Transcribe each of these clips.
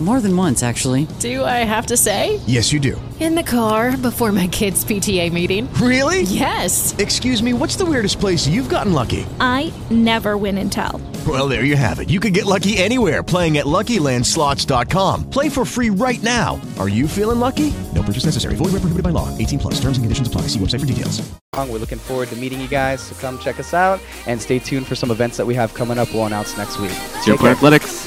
More than once, actually. Do I have to say? Yes, you do. In the car before my kids' PTA meeting. Really? Yes. Excuse me, what's the weirdest place you've gotten lucky? I never win and tell. Well, there you have it. You can get lucky anywhere playing at LuckyLandSlots.com. Play for free right now. Are you feeling lucky? No purchase necessary. Void where prohibited by law. 18 plus. Terms and conditions apply. See website for details. We're looking forward to meeting you guys. So come check us out and stay tuned for some events that we have coming up. We'll announce next week. Zero Point Athletics.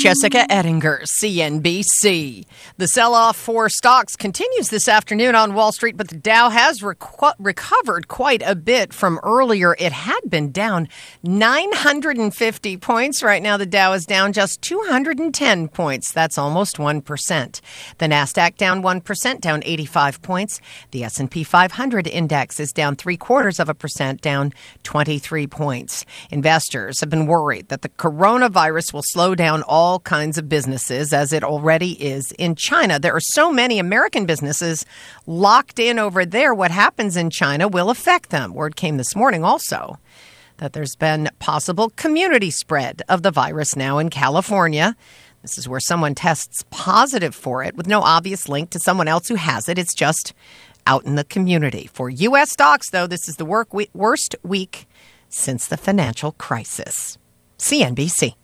Jessica Ettinger, CNBC. The sell off for stocks continues this afternoon on Wall Street, but the Dow has reco- recovered quite a bit from earlier. It had been down 950 points. Right now, the Dow is down just 210 points. That's almost 1%. The Nasdaq down 1%, down 85 points. The S&P 500 index is down three quarters of a percent, down 23 points. Investors have been worried that the coronavirus will slow down all kinds of businesses as it already is in China. There are so many American businesses locked in over there. What happens in China will affect them. Word came this morning also that there's been possible community spread of the virus now in California. This is where someone tests positive for it with no obvious link to someone else who has it. It's just out in the community. For U.S. stocks, though, this is the work we- worst week since the financial crisis. CNBC.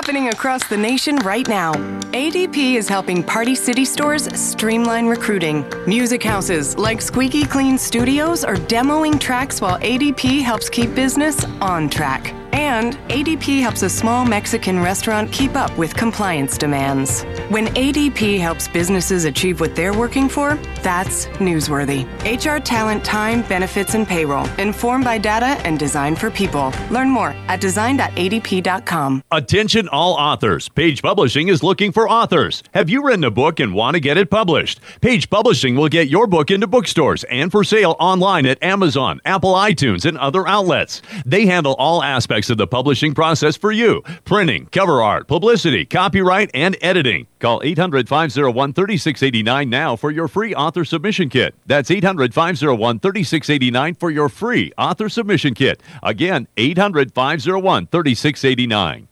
Happening across the nation right now. ADP is helping Party City stores streamline recruiting. Music houses like Squeaky Clean Studios are demoing tracks while ADP helps keep business on track. And ADP helps a small Mexican restaurant keep up with compliance demands. When ADP helps businesses achieve what they're working for, that's newsworthy. HR talent, time, benefits, and payroll, informed by data and designed for people. Learn more at design.adp.com. Attention all authors. Page Publishing is looking for authors. Have you written a book and want to get it published? Page Publishing will get your book into bookstores and for sale online at Amazon, Apple iTunes, and other outlets. They handle all aspects of the publishing process for you printing, cover art, publicity, copyright, and editing. Call 800 501 3689 now for your free author submission kit. That's 800 501 3689 for your free author submission kit. Again, 800 501 3689.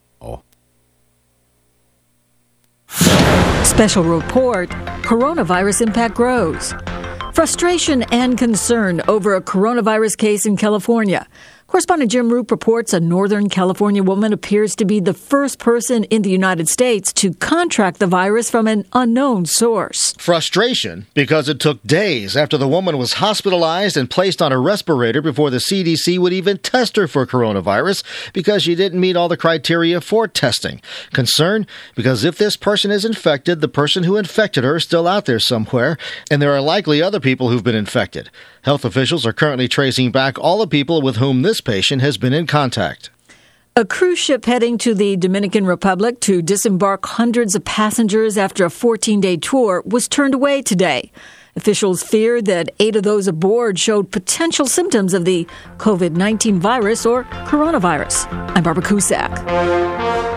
Special report Coronavirus impact grows. Frustration and concern over a coronavirus case in California. Correspondent Jim Roope reports a Northern California woman appears to be the first person in the United States to contract the virus from an unknown source. Frustration because it took days after the woman was hospitalized and placed on a respirator before the CDC would even test her for coronavirus because she didn't meet all the criteria for testing. Concern because if this person is infected, the person who infected her is still out there somewhere, and there are likely other people who've been infected. Health officials are currently tracing back all the people with whom this patient has been in contact. A cruise ship heading to the Dominican Republic to disembark hundreds of passengers after a 14 day tour was turned away today. Officials feared that eight of those aboard showed potential symptoms of the COVID 19 virus or coronavirus. I'm Barbara Cusack.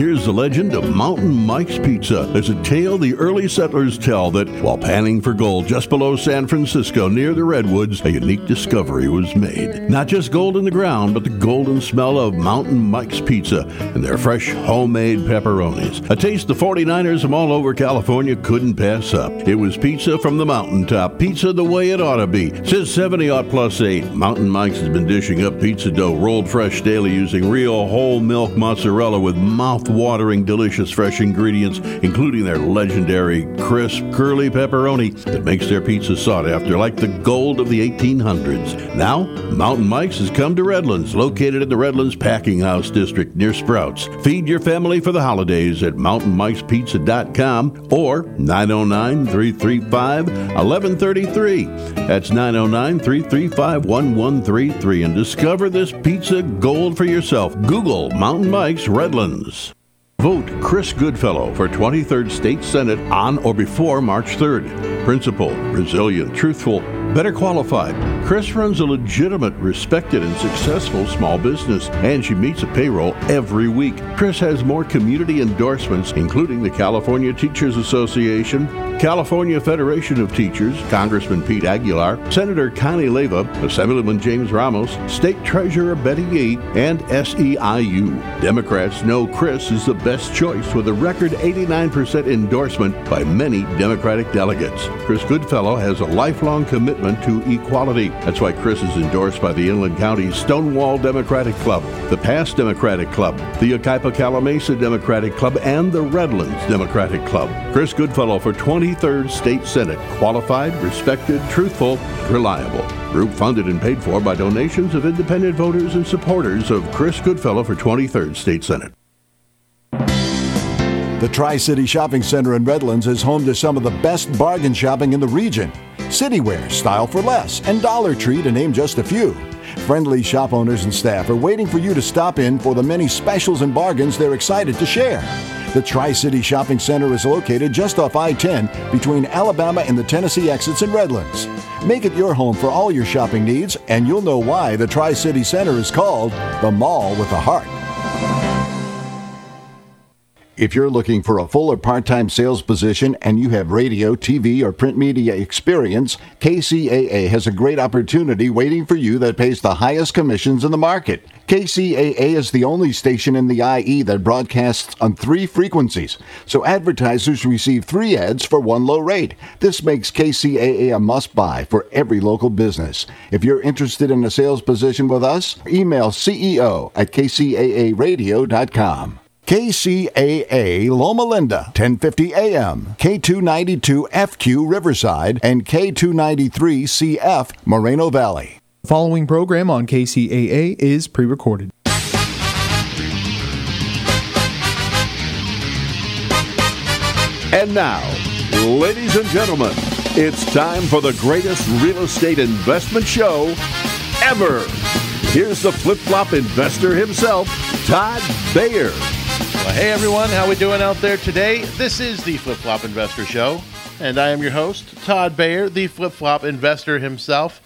Here's the legend of Mountain Mike's Pizza. There's a tale the early settlers tell that while panning for gold just below San Francisco near the Redwoods, a unique discovery was made. Not just gold in the ground, but the golden smell of Mountain Mike's Pizza and their fresh homemade pepperonis. A taste the 49ers from all over California couldn't pass up. It was pizza from the mountaintop, pizza the way it ought to be. Since 70 odd plus 8, Mountain Mike's has been dishing up pizza dough rolled fresh daily using real whole milk mozzarella with mouth-watering delicious fresh ingredients, including their legendary crisp, curly pepperoni that makes their pizza sought after like the gold of the 1800s. Now, Mountain Mike's has come to Redlands, located in the Redlands Packing House District near Sprouts. Feed your family for the holidays at mountainmikespizza.com or 909 335 1133. That's 909 335 1133 and discover this pizza gold for yourself. Google Mountain Mike's Redlands. Vote Chris Goodfellow for 23rd State Senate on or before March 3rd. Principled, resilient, truthful, better qualified. Chris runs a legitimate, respected, and successful small business, and she meets a payroll every week. Chris has more community endorsements, including the California Teachers Association, California Federation of Teachers, Congressman Pete Aguilar, Senator Connie Leyva, Assemblyman James Ramos, State Treasurer Betty Yates, and SEIU. Democrats know Chris is the best choice with a record 89% endorsement by many Democratic delegates. Chris Goodfellow has a lifelong commitment to equality. That's why Chris is endorsed by the Inland County Stonewall Democratic Club, the Pass Democratic Club, the Yucaipa Calimesa Democratic Club, and the Redlands Democratic Club. Chris Goodfellow for 23rd State Senate. Qualified, respected, truthful, reliable. Group funded and paid for by donations of independent voters and supporters of Chris Goodfellow for 23rd State Senate. The Tri City Shopping Center in Redlands is home to some of the best bargain shopping in the region. Citywear, Style for Less, and Dollar Tree, to name just a few. Friendly shop owners and staff are waiting for you to stop in for the many specials and bargains they're excited to share. The Tri City Shopping Center is located just off I 10 between Alabama and the Tennessee exits in Redlands. Make it your home for all your shopping needs, and you'll know why the Tri City Center is called the Mall with a Heart. If you're looking for a full or part time sales position and you have radio, TV, or print media experience, KCAA has a great opportunity waiting for you that pays the highest commissions in the market. KCAA is the only station in the IE that broadcasts on three frequencies, so advertisers receive three ads for one low rate. This makes KCAA a must buy for every local business. If you're interested in a sales position with us, email CEO at kcaaradio.com. KCAA Loma Linda, 1050 AM, K292 FQ Riverside, and K293 CF Moreno Valley. The following program on KCAA is pre recorded. And now, ladies and gentlemen, it's time for the greatest real estate investment show ever. Here's the flip flop investor himself, Todd Bayer. Well, hey everyone, how we doing out there today? This is the Flip Flop Investor Show, and I am your host, Todd Bayer, the Flip Flop Investor himself.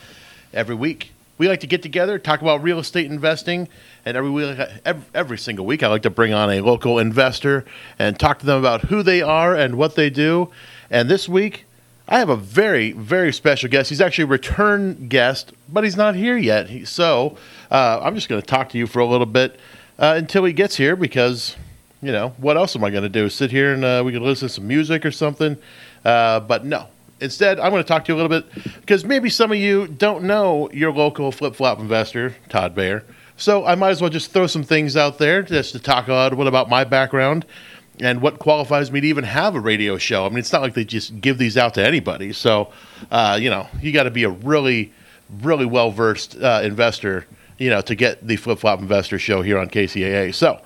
Every week, we like to get together, talk about real estate investing, and every week, every, every single week, I like to bring on a local investor and talk to them about who they are and what they do. And this week, I have a very, very special guest. He's actually a return guest, but he's not here yet. He, so uh, I'm just going to talk to you for a little bit uh, until he gets here because you know, what else am I going to do? Sit here and uh, we can listen to some music or something? Uh, but no. Instead, I'm going to talk to you a little bit because maybe some of you don't know your local flip flop investor, Todd Bayer. So I might as well just throw some things out there just to talk a little bit about my background and what qualifies me to even have a radio show. I mean, it's not like they just give these out to anybody. So, uh, you know, you got to be a really, really well versed uh, investor, you know, to get the Flip Flop Investor Show here on KCAA. So,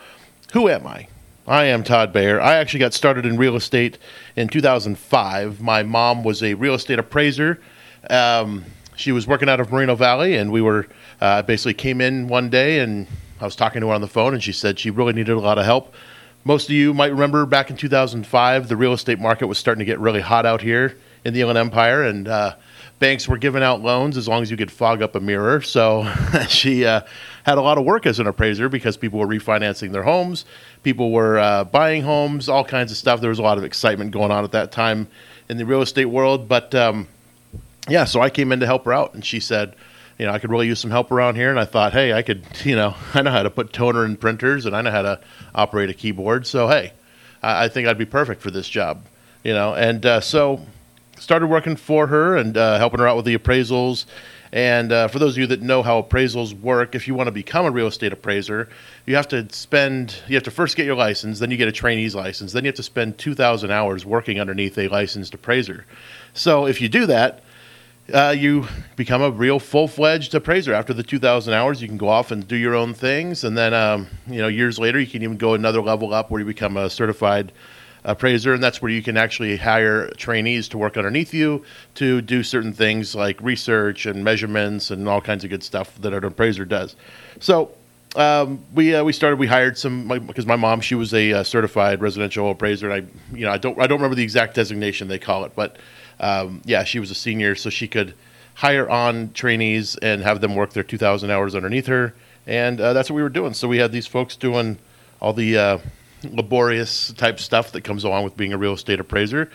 who am I? I am Todd Bayer. I actually got started in real estate in 2005. My mom was a real estate appraiser. Um, she was working out of Moreno Valley, and we were uh, basically came in one day, and I was talking to her on the phone, and she said she really needed a lot of help. Most of you might remember back in 2005, the real estate market was starting to get really hot out here in the Inland Empire, and uh, banks were giving out loans as long as you could fog up a mirror. So she uh, had a lot of work as an appraiser because people were refinancing their homes, people were uh, buying homes, all kinds of stuff. There was a lot of excitement going on at that time in the real estate world. But um, yeah, so I came in to help her out, and she said, you know, I could really use some help around here. And I thought, hey, I could, you know, I know how to put toner in printers, and I know how to operate a keyboard. So hey, I, I think I'd be perfect for this job, you know. And uh, so started working for her and uh, helping her out with the appraisals. And uh, for those of you that know how appraisals work, if you want to become a real estate appraiser, you have to spend, you have to first get your license, then you get a trainee's license, then you have to spend 2,000 hours working underneath a licensed appraiser. So if you do that, uh, you become a real full-fledged appraiser. After the 2,000 hours, you can go off and do your own things, and then um, you know years later, you can even go another level up where you become a certified appraiser, and that's where you can actually hire trainees to work underneath you to do certain things like research and measurements and all kinds of good stuff that an appraiser does. So um, we uh, we started. We hired some because my, my, mom she was a uh, certified residential appraiser, and I you know I don't I don't remember the exact designation they call it, but um, yeah, she was a senior, so she could hire on trainees and have them work their 2,000 hours underneath her, and uh, that's what we were doing. So we had these folks doing all the uh, laborious type stuff that comes along with being a real estate appraiser.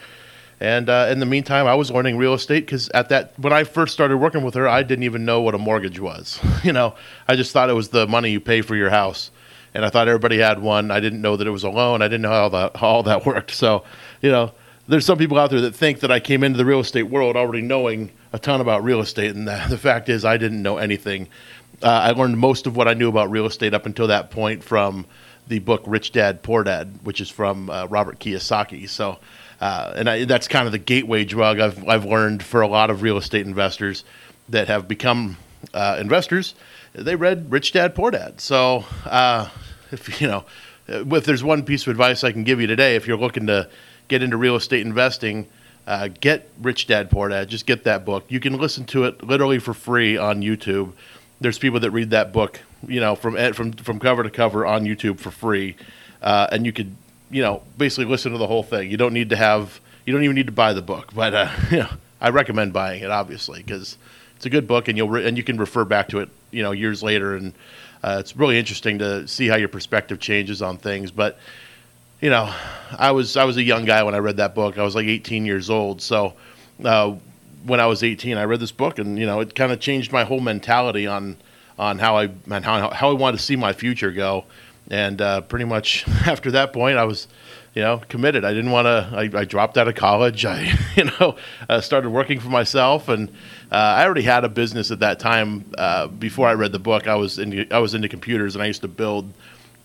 And uh, in the meantime, I was learning real estate because at that when I first started working with her, I didn't even know what a mortgage was. you know, I just thought it was the money you pay for your house, and I thought everybody had one. I didn't know that it was a loan. I didn't know how that how all that worked. So, you know, there's some people out there that think that I came into the real estate world already knowing a ton about real estate, and the, the fact is, I didn't know anything. Uh, I learned most of what I knew about real estate up until that point from the book Rich Dad Poor Dad, which is from uh, Robert Kiyosaki. So, uh, and I, that's kind of the gateway drug I've I've learned for a lot of real estate investors that have become uh, investors. They read Rich Dad Poor Dad. So, uh, if you know, if there's one piece of advice I can give you today, if you're looking to get into real estate investing. Uh, get Rich Dad Poor Dad. Just get that book. You can listen to it literally for free on YouTube. There's people that read that book you know, from from from cover to cover on YouTube for free, uh, and you could, you know, basically listen to the whole thing. You don't need to have, you don't even need to buy the book, but uh, you know, I recommend buying it obviously because it's a good book, and you'll re- and you can refer back to it, you know, years later, and uh, it's really interesting to see how your perspective changes on things. But you know, I was I was a young guy when I read that book. I was like 18 years old, so. Uh, when I was 18, I read this book, and you know, it kind of changed my whole mentality on on how I and how how I wanted to see my future go. And uh, pretty much after that point, I was, you know, committed. I didn't want to. I, I, dropped out of college. I, you know, uh, started working for myself, and uh, I already had a business at that time. Uh, before I read the book, I was into I was into computers, and I used to build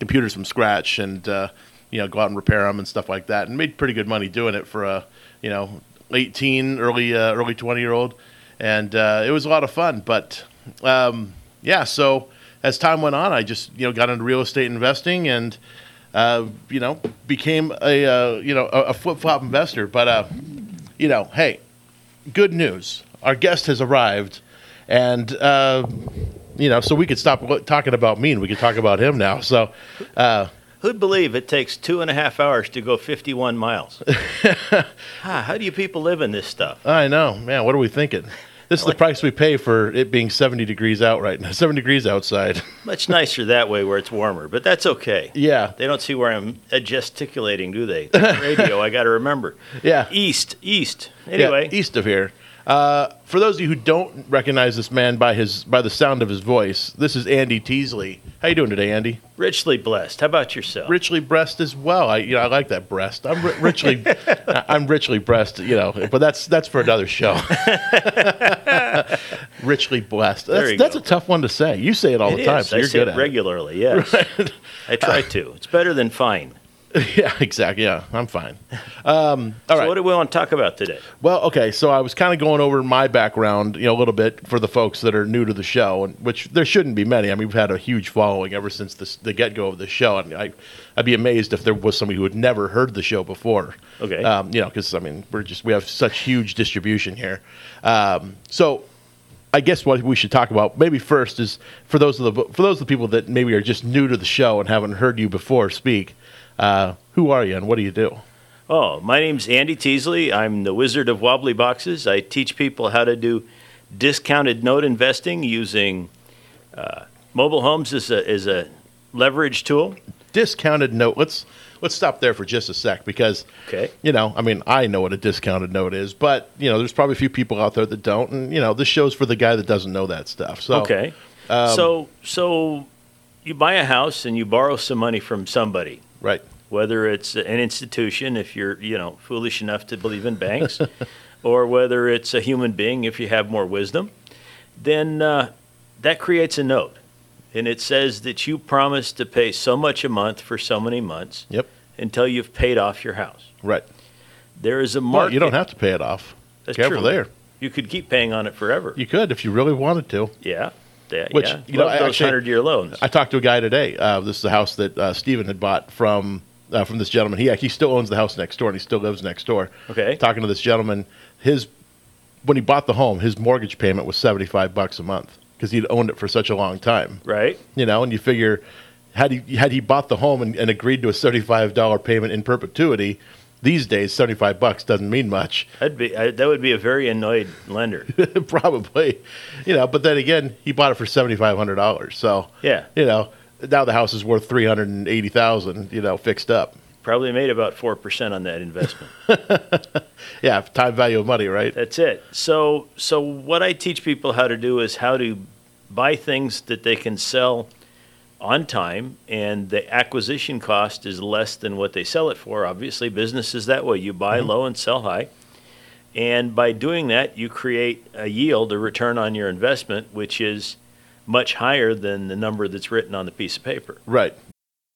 computers from scratch, and uh, you know, go out and repair them and stuff like that, and made pretty good money doing it for a, you know, 18, early uh, early 20 year old, and it was a lot of fun, but. Um, yeah, so as time went on, I just you know got into real estate investing and uh, you know became a uh, you know a, a flip flop investor. But uh, you know, hey, good news! Our guest has arrived, and uh, you know, so we could stop talking about me and we could talk about him now. So. Uh, Who'd believe it takes two and a half hours to go 51 miles? ah, how do you people live in this stuff? I know, man. What are we thinking? This is the price we pay for it being 70 degrees out right now. 7 degrees outside. Much nicer that way where it's warmer, but that's okay. Yeah. They don't see where I'm uh, gesticulating, do they? radio, I got to remember. Yeah. East, east. Anyway. Yeah, east of here. Uh, for those of you who don't recognize this man by his by the sound of his voice, this is Andy Teasley. How you doing today, Andy? Richly blessed. How about yourself? Richly blessed as well. I you know I like that breast. I'm ri- richly I'm richly breast. You know, but that's that's for another show. richly blessed. That's, that's a tough one to say. You say it all it the time, is. so you're I say good it at regularly. Yes, Right. I try to. It's better than fine. yeah, exactly. Yeah, I'm fine. Um, all so right. what do we want to talk about today? Well, okay, so I was kind of going over my background, you know, a little bit for the folks that are new to the show, and which there shouldn't be many. I mean, we've had a huge following ever since this, the get go of the show, and I, I'd be amazed if there was somebody who had never heard the show before. Okay. Um, you know, because I mean, we're just we have such huge distribution here. Um, so. I guess what we should talk about maybe first is for those of the for those of the people that maybe are just new to the show and haven't heard you before speak. Uh, who are you and what do you do? Oh, my name's Andy Teasley. I'm the Wizard of Wobbly Boxes. I teach people how to do discounted note investing using uh, mobile homes as a, as a leverage tool. Discounted note. Let's let's stop there for just a sec because Okay. you know, I mean, I know what a discounted note is, but you know, there's probably a few people out there that don't, and you know, this show's for the guy that doesn't know that stuff. So okay. um, so so you buy a house and you borrow some money from somebody. Right. Whether it's an institution if you're, you know, foolish enough to believe in banks or whether it's a human being if you have more wisdom, then uh, that creates a note. And it says that you promise to pay so much a month for so many months Yep. until you've paid off your house. Right. There is a Well, market. you don't have to pay it off. That's Careful true. there. You could keep paying on it forever. You could if you really wanted to. Yeah. Yeah. Which yeah. you know, those hundred year loans. I talked to a guy today. Uh, this is a house that uh, Steven had bought from uh, from this gentleman. He he still owns the house next door, and he still lives next door. Okay. Talking to this gentleman, his when he bought the home, his mortgage payment was seventy five bucks a month because he'd owned it for such a long time. Right. You know, and you figure had he had he bought the home and, and agreed to a seventy five dollar payment in perpetuity. These days, seventy five bucks doesn't mean much. That'd be I, that would be a very annoyed lender. Probably, you know. But then again, he bought it for seventy five hundred dollars. So Yeah. you know, now the house is worth three hundred and eighty thousand. You know, fixed up. Probably made about four percent on that investment. Yeah, time value of money, right? That's it. So so what I teach people how to do is how to buy things that they can sell on time and the acquisition cost is less than what they sell it for. Obviously, business is that way. You buy Mhm. low and sell high. And by doing that, you create a yield, a return on your investment, which is much higher than the number that's written on the piece of paper. Right.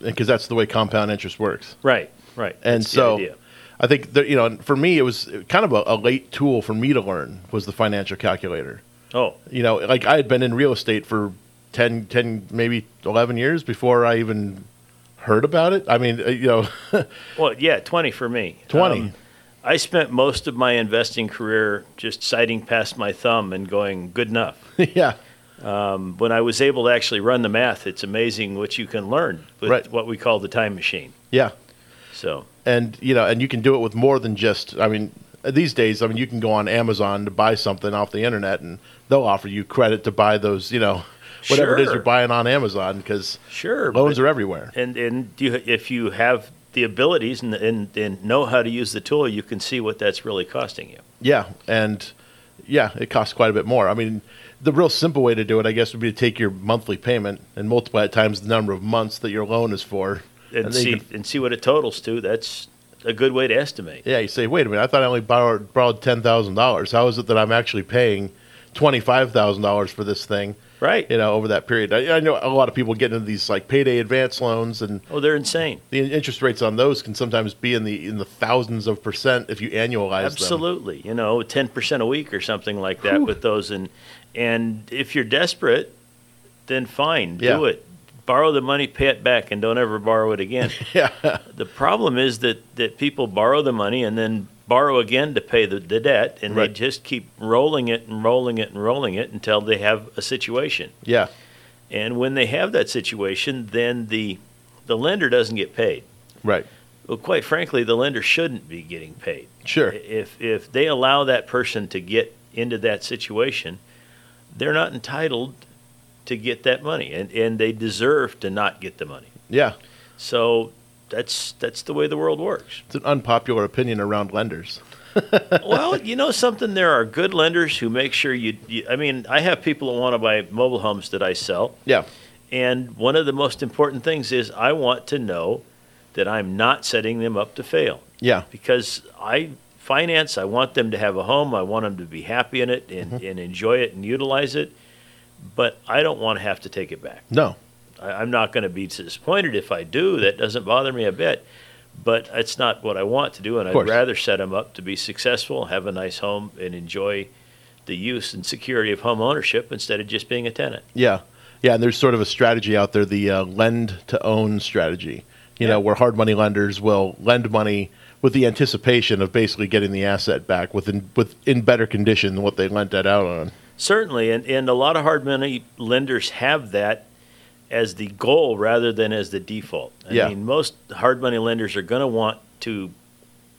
Because that's the way compound interest works. Right, right. And That's so. I think that you know, for me, it was kind of a, a late tool for me to learn was the financial calculator. Oh. You know, like I had been in real estate for 10, 10 maybe eleven years before I even heard about it. I mean, uh, you know, Well, yeah, 20 for me. 20. Um, I spent most of my investing career just sighting past my thumb and going, good enough. yeah. Um, when I was able to actually run the math, it's amazing what you can learn with Right. what we call the time machine. yeah. So, and you know, and you can do it with more than just. I mean, these days, I mean, you can go on Amazon to buy something off the internet, and they'll offer you credit to buy those. You know, whatever it is you're buying on Amazon because sure. loans but- are everywhere. And, and you, if you have the abilities and, and, and know how to use the tool, you can see what that's really costing you. Yeah, and yeah, it costs quite a bit more. I mean, the real simple way to do it, I guess, would be to take your monthly payment and multiply it times the number of months that your loan is for, And, then see, and see what it totals to. That's a good way to estimate. yeah, you say, wait a minute, I thought I only borrowed, borrowed ten thousand dollars. How is it that I'm actually paying twenty five thousand dollars for this thing? Right. You know, over that period. I, I know a lot of people get into these like payday advance loans, and Oh, they're insane. the interest rates on those can sometimes be in the in the thousands of percent if you annualize them. Absolutely. You know, 10% a week or something like that with those. And, and if you're desperate, then fine, do Yeah. it. Borrow the money, pay it back, and don't ever borrow it again. yeah. The problem is that, that people borrow the money and then borrow again to pay the, the debt, and Right. they just keep rolling it and rolling it and rolling it until they have a situation. Yeah. And when they have that situation, then the, the lender doesn't get paid. Right. Well, quite frankly, the lender shouldn't be getting paid. Sure. If if they allow that person to get into that situation, they're not entitled to get that money, and and they deserve to not get the money. Yeah. So, that's that's the way the world works. It's an unpopular opinion around lenders. well, you know something. There are good lenders who make sure you, you. I mean, I have people that want to buy mobile homes that I sell. Yeah. And one of the most important things is I want to know that I'm not setting them up to fail. Yeah. Because I finance, I want them to have a home. I want them to be happy in it and, Mm-hmm. and enjoy it and utilize it. But I don't want to have to take it back. No. I, I'm not going to be disappointed if I do. That doesn't bother me a bit. But it's not what I want to do, and I'd rather set them up to be successful, have a nice home, and enjoy the use and security of home ownership instead of just being a tenant. Yeah, yeah, and there's sort of a strategy out there, the uh, lend to own strategy. You know, where hard money lenders will lend money with the anticipation of basically getting the asset back within with in better condition than what they lent that out on. Certainly, and, and a lot of hard money lenders have that as the goal rather than as the default. I Yeah. mean, most hard money lenders are going to want to,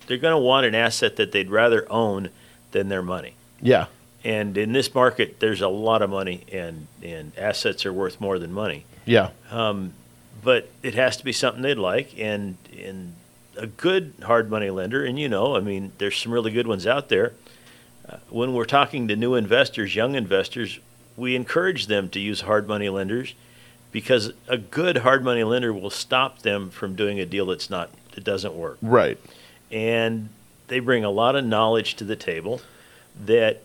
they're going to want an asset that they'd rather own than their money. Yeah, And in this market, there's a lot of money, and, and assets are worth more than money. yeah, Um, but it has to be something they'd like, and and a good hard money lender, and you know, I mean, there's some really good ones out there. Uh, when we're talking to new investors, young investors, we encourage them to use hard money lenders because a good hard money lender will stop them from doing a deal that's not that doesn't work. right. And they bring a lot of knowledge to the table that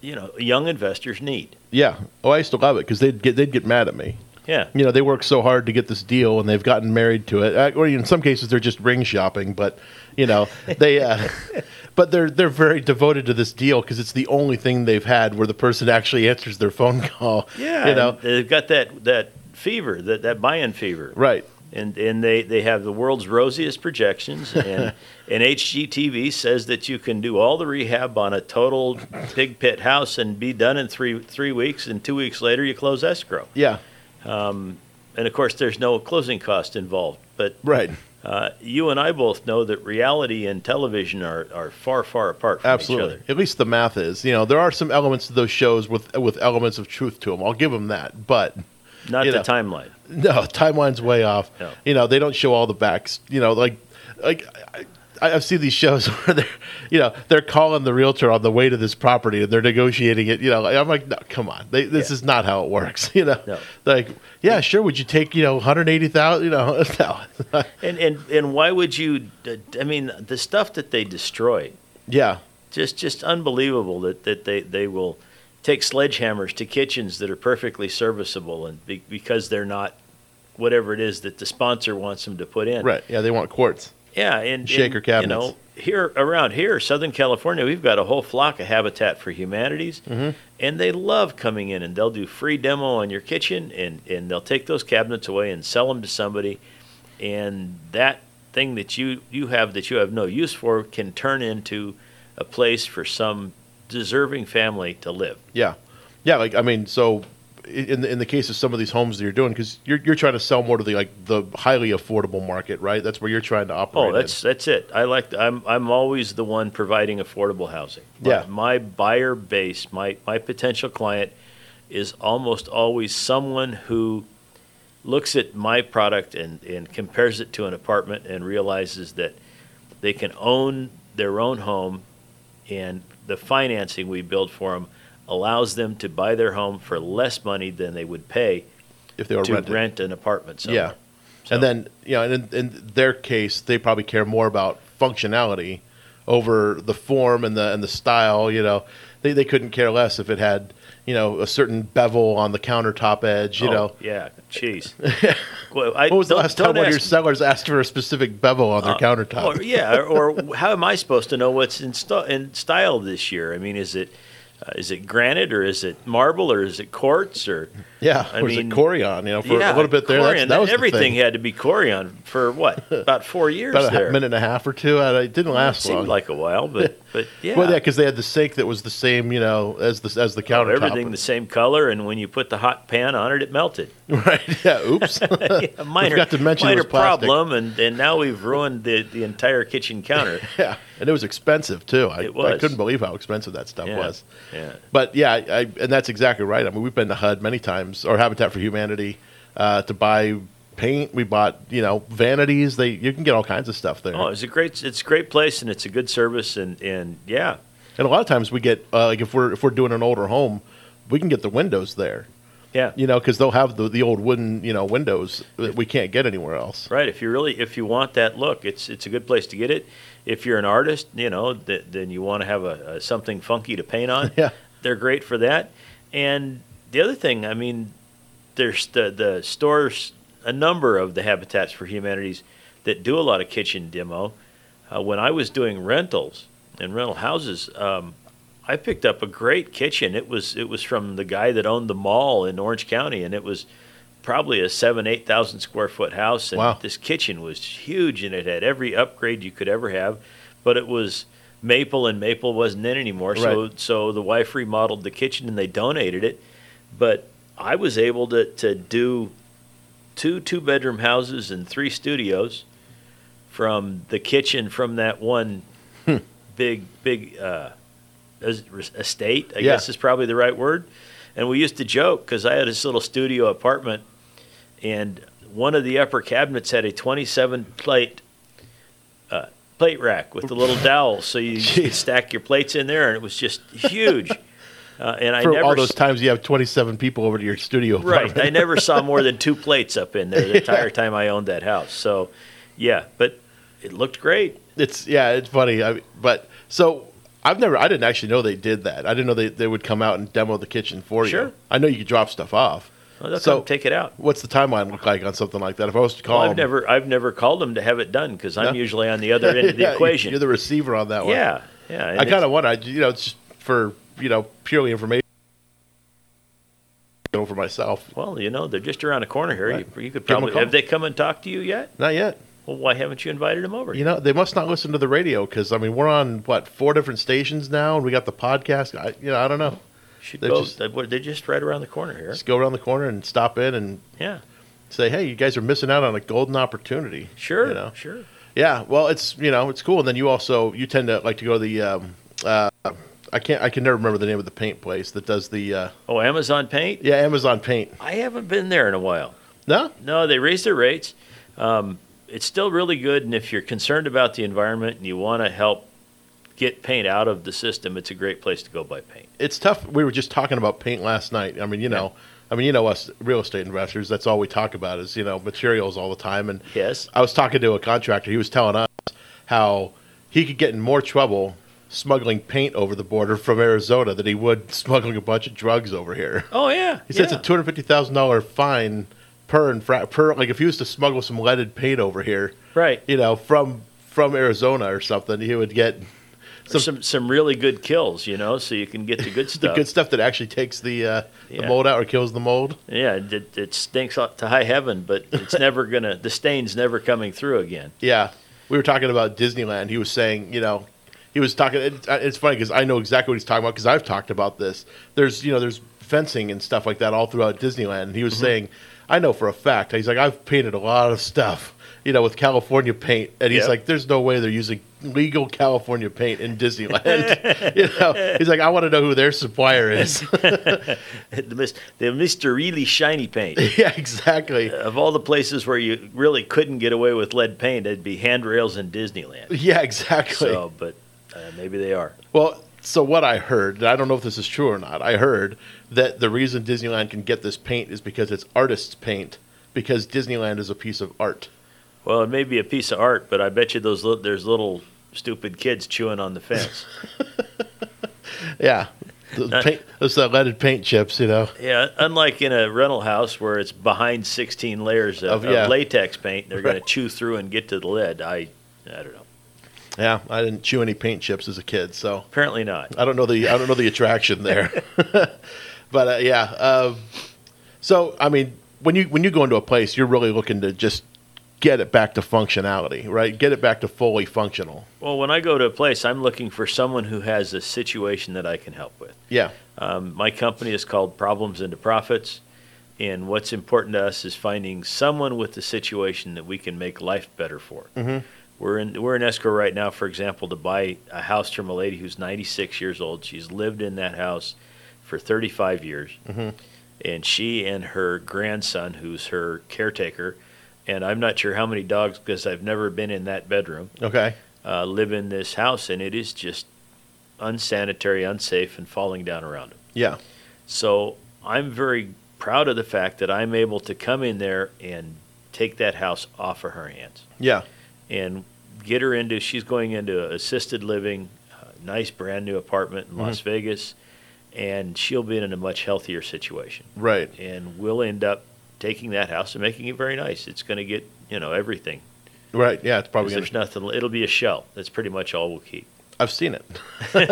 you know young investors need. Yeah. Oh, I used to love it because they'd get they'd get mad at me. Yeah. You know, they work so hard to get this deal, and they've gotten married to it. Uh, Or in some cases, they're just ring shopping. But you know, they, uh, but they're they're very devoted to this deal because it's the only thing they've had where the person actually answers their phone call. Yeah, You know. they've got that that fever, that that buy-in fever, Right. And and they they have the world's rosiest projections, and and HGTV says that you can do all the rehab on a total pig pit house and be done in three three weeks, and two weeks later you close escrow. Yeah. Um, and of course, there's no closing cost involved, but Right. Uh, you and I both know that reality and television are, are far, far apart from each Absolutely. other. At least the math is. You know, there are some elements to those shows with with elements of truth to them. I'll give them that, but Not the know, timeline. No, timeline's way off. No. You know, they don't show all the backs. You know, like like I've seen these shows where they're you know they're calling the realtor on the way to this property and they're negotiating it. You know, I'm like, no, come on, they, this is not how it works. You know, No. like yeah, sure. Would you take you know 180 thousand? You know, no. And, and and why would you? I mean, the stuff that they destroy, yeah, just just unbelievable that, that they, they will take sledgehammers to kitchens that are perfectly serviceable and be, because they're not whatever it is that the sponsor wants them to put in. right. Yeah, they want quartz. Yeah, and Shaker and, cabinets. You know, here around here, Southern California, we've got a whole flock of Habitat for Humanities, Mhm. and they love coming in and they'll do free demo on your kitchen, and and they'll take those cabinets away and sell them to somebody, and that thing that you you have that you have no use for can turn into a place for some deserving family to live. Yeah, yeah. Like I mean, so in the, in the case of some of these homes that you're doing, because you're you're trying to sell more to the like the highly affordable market, right? That's where you're trying to oh, operate. Oh, that's that's it. I like. I'm I'm always the one providing affordable housing. My- Yeah. My, buyer base, my my potential client, is almost always someone who looks at my product and and compares it to an apartment and realizes that they can own their own home, and the financing we build for them allows them to buy their home for less money than they would pay if they were to renting. rent an apartment. Yeah. Somewhere. And then, you know, and in, in their case, they probably care more about functionality over the form and the and the style. You know, they they couldn't care less if it had, you know, a certain bevel on the countertop edge. You Oh, know, yeah, jeez. Well, I- what was the last time one of your sellers asked for a specific bevel on their Uh, countertop? Or, yeah, or, or how am I supposed to know what's in, st- in style this year? I mean, is it uh, is it granite or is it marble or is it quartz or Yeah, I or is it mean, Corian? You know, for yeah, a little bit there, Corian, that was the everything thing. had to be Corian for what about four years About a there. minute and a half or two. It didn't Well, it last seemed long. like a while, but but yeah, Well, yeah, because they had the sink that was the same, you know, as the as the countertop. everything the same color, and when you put the hot pan on it, it melted. Right? Yeah. Oops. Yeah, minor, to mention minor problem, and, and now we've ruined the, the entire kitchen counter. Yeah, and it was expensive too. I, I couldn't believe how expensive that stuff Yeah, was. Yeah. But yeah, I, and that's exactly right. I mean, we've been to HUD many times, or Habitat for Humanity, uh, to buy paint. We bought you know vanities. They you can get all kinds of stuff there. Oh, it's a great it's a great place and it's a good service and and yeah. And a lot of times we get uh, like if we're if we're doing an older home, we can get the windows there. Yeah. You know, because they'll have the, the old wooden you know windows that we can't get anywhere else. Right. If you really if you want that look, it's it's a good place to get it. If you're an artist, you know, th- then you want to have a, a something funky to paint on. Yeah. They're great for that. And the other thing, I mean, there's the the stores a number of the Habitats for Humanities that do a lot of kitchen demo. Uh, when I was doing rentals and rental houses, um, I picked up a great kitchen. It was it was from the guy that owned the mall in Orange County, and it was probably a seven eight thousand square foot house. And Wow. this kitchen was huge, and it had every upgrade you could ever have. But it was maple, and maple wasn't in anymore. So Right. so the wife remodeled the kitchen, and they donated it. But I was able to to do two two bedroom houses and three studios from the kitchen from that one Hmm. big big uh, estate. I Yeah. guess is probably the right word. And we used to joke because I had this little studio apartment, and one of the upper cabinets had a 27 plate uh, plate rack with the little dowel, so you could stack your plates in there, and it was just huge. Uh, and I For never all those times you have 27 people over to your studio. Right. I never saw more than two plates up in there the entire time I owned that house. So, yeah, but it looked great. It's yeah, it's funny. I, but so I've never, I didn't actually know they did that. I didn't know they, they would come out and demo the kitchen for Sure. you. I know you could drop stuff off. Well, they'll so come take it out. What's the timeline look like on something like that? If I was to call, Well, I've them- never, I've never called them to have it done because I'm No? usually on the other end of the Yeah, equation. You're the receiver on that one. Yeah, yeah. I kind of want to, you know, it's just for you know purely information. For myself. Well, you know, they're just around the corner here. Right. You, you could Give 'em a probably have they come and talk to you yet? Not yet. Well, why haven't you invited them over? You know, they must not listen to the radio because I mean we're on what four different stations now, and we got the podcast. I, you know, I don't know. Should They go. just- they- they're just right around the corner here. Just go around the corner and stop in and Yeah. say, hey, you guys are missing out on a golden opportunity. Sure. You know? Sure. Yeah, well, it's you know it's cool, and then you also you tend to like to go to the um, uh, I can't I can never remember the name of the paint place that does the uh, Oh, Amazon Paint. yeah Amazon Paint. I haven't been there in a while. No, No, they raised their rates. Um, it's still really good, and if you're concerned about the environment and you want to help get paint out of the system, it's a great place to go buy paint. it's tough. We were just talking about paint last night. I mean, you know, I mean, you know, us real estate investors. That's all we talk about is you know materials all the time. And Yes. I was talking to a contractor. He was telling us how he could get in more trouble smuggling paint over the border from Arizona than he would smuggling a bunch of drugs over here. Oh yeah, He said yeah. it's a two hundred fifty thousand dollar fine per infra- per like if he was to smuggle some leaded paint over here, right? You know, from from Arizona or something, he would get some some, some really good Kilz, you know, so you can get the good stuff. the good stuff that actually takes the uh, the mold out or kills the mold. Yeah, it, it stinks up to high heaven, but it's never gonna. The stain's never coming through again. Yeah, we were talking about Disneyland. He was saying, you know, he was talking. It, it's funny because I know exactly what he's talking about because I've talked about this. There's, you know, there's fencing and stuff like that all throughout Disneyland. And he was saying, I know for a fact. He's like, I've painted a lot of stuff, you know, with California paint, and he's Yep. like, there's no way they're using legal California paint in Disneyland. you know, he's like, I want to know who their supplier is. the, the Mr. Really Shiny Paint. yeah, exactly. Of all the places where you really couldn't get away with lead paint, it'd be handrails in Disneyland. Yeah, exactly. So, but uh, maybe they are. Well, so what I heard, and I don't know if this is true or not. I heard that the reason Disneyland can get this paint is because it's artists' paint, because Disneyland is a piece of art. Well, it may be a piece of art, but I bet you those li- there's little stupid kids chewing on the fence. Yeah, the paint, those leaded paint chips, you know. yeah, unlike in a rental house where it's behind 16 layers of, Of- of yeah. latex paint, they're going Right. to chew through and get to the lead. I, I don't know. Yeah, I didn't chew any paint chips as a kid, so Apparently not. I don't know the I don't know the attraction there. but uh, yeah, um, so I mean, when you when you go into a place, you're really looking to just get it back to functionality, right? Get it back to fully functional. Well, when I go to a place, I'm looking for someone who has a situation that I can help with. Yeah. Um, my company is called Problems into Profits, and what's important to us is finding someone with the situation that we can make life better for. Mhm. We're in we're in escrow right now, for example, to buy a house from a lady who's 96 years old. She's lived in that house for 35 years, Mhm. and she and her grandson, who's her caretaker, and I'm not sure how many dogs because I've never been in that bedroom. Okay. Uh, live in this house, and it is just unsanitary, unsafe, and falling down around them. Yeah. So I'm very proud of the fact that I'm able to come in there and take that house off of her hands. Yeah. And get her into, she's going into assisted living, a nice brand new apartment in Las Mhm. Vegas, and she'll be in a much healthier situation. Right. And we'll end up taking that house and making it very nice. It's going to get, you know, everything. Right. Yeah. It's probably there's nothing, it'll be a shell. That's pretty much all we'll keep. I've seen it. Seen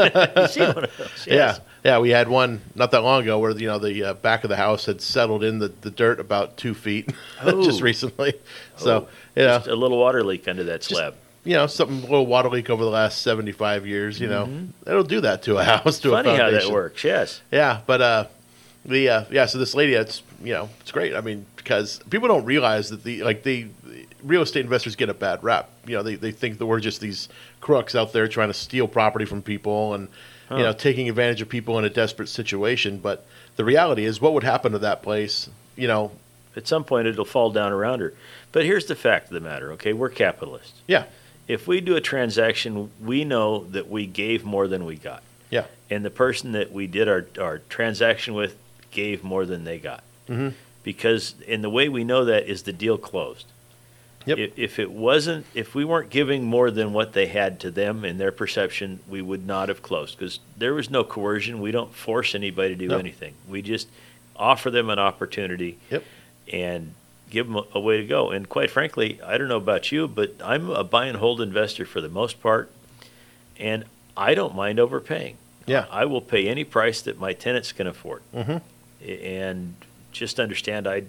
one of those, yes. Yeah, yeah. We had one not that long ago where you know the uh, back of the house had settled in the, the dirt about two feet just Oh. recently. So Oh, yeah, just a little water leak under that slab. you know something a little water leak over the last seventy five years. You know Mhm. it'll do that to a house to Funny a how that works. Yes. Yeah, but uh, the uh, yeah. So this lady, it's you know it's great. I mean because people don't realize that the like the real estate investors get a bad rap. You know they they think that we're just these crooks out there trying to steal property from people and Huh. you know taking advantage of people in a desperate situation. But the reality is, what would happen to that place? You know, At some point, it'll fall down around her. But here's the fact of the matter, okay? We're capitalists. Yeah. If we do a transaction, we know that we gave more than we got. Yeah. And the person that we did our, our transaction with gave more than they got. Mhm. Because, and the way we know that is the deal closed. Yep. If, if it wasn't, if we weren't giving more than what they had to them in their perception, we would not have closed because there was no coercion. We don't force anybody to do No. anything. We just offer them an opportunity Yep. and give them a, a way to go. And quite frankly, I don't know about you, but I'm a buy and hold investor for the most part, and I don't mind overpaying. Yeah. I will pay any price that my tenants can afford. Mhm. And just understand, I,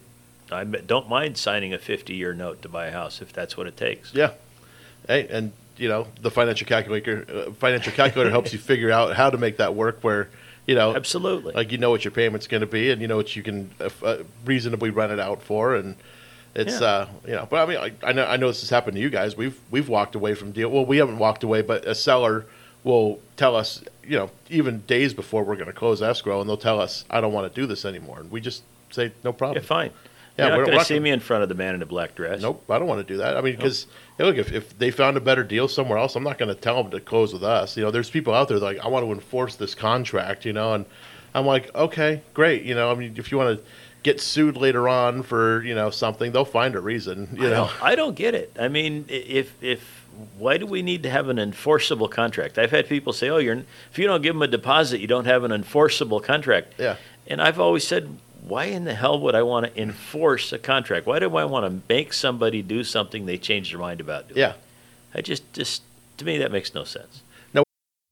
I don't mind signing a 50 year note to buy a house if that's what it takes. Yeah. Hey, and you know the financial calculator uh, financial calculator helps you figure out how to make that work. Where you know absolutely like you know what your payment's going to be, and you know what you can uh, uh, reasonably rent it out for, and it's Yeah. uh you know. But I mean, I, I know I know this has happened to you guys. We've we've walked away from deal. Well, we haven't walked away, but a seller will tell us, you know, even days before we're going to close escrow, and they'll tell us, I don't want to do this anymore, and we just say no problem. Yeah, fine. Yeah, You're not we're- going to see me in front of the man in the black dress. Nope, I don't want to do that. I mean, because look, if, if they found a better deal somewhere else, I'm not going to tell them to close with us. You know, there's people out there like, I want to enforce this contract. You know, and I'm like, okay, great. You know, I mean, if you want to get sued later on for you know something, they'll find a reason. You I know, don't, I don't get it. I mean, if if why do we need to have an enforceable contract? I've had people say, "Oh, you're if you don't give them a deposit, you don't have an enforceable contract." Yeah. And I've always said, why in the hell would I want to enforce a contract? Why do I want to make somebody do something they change their mind about doing? Yeah. I just just to me that makes no sense.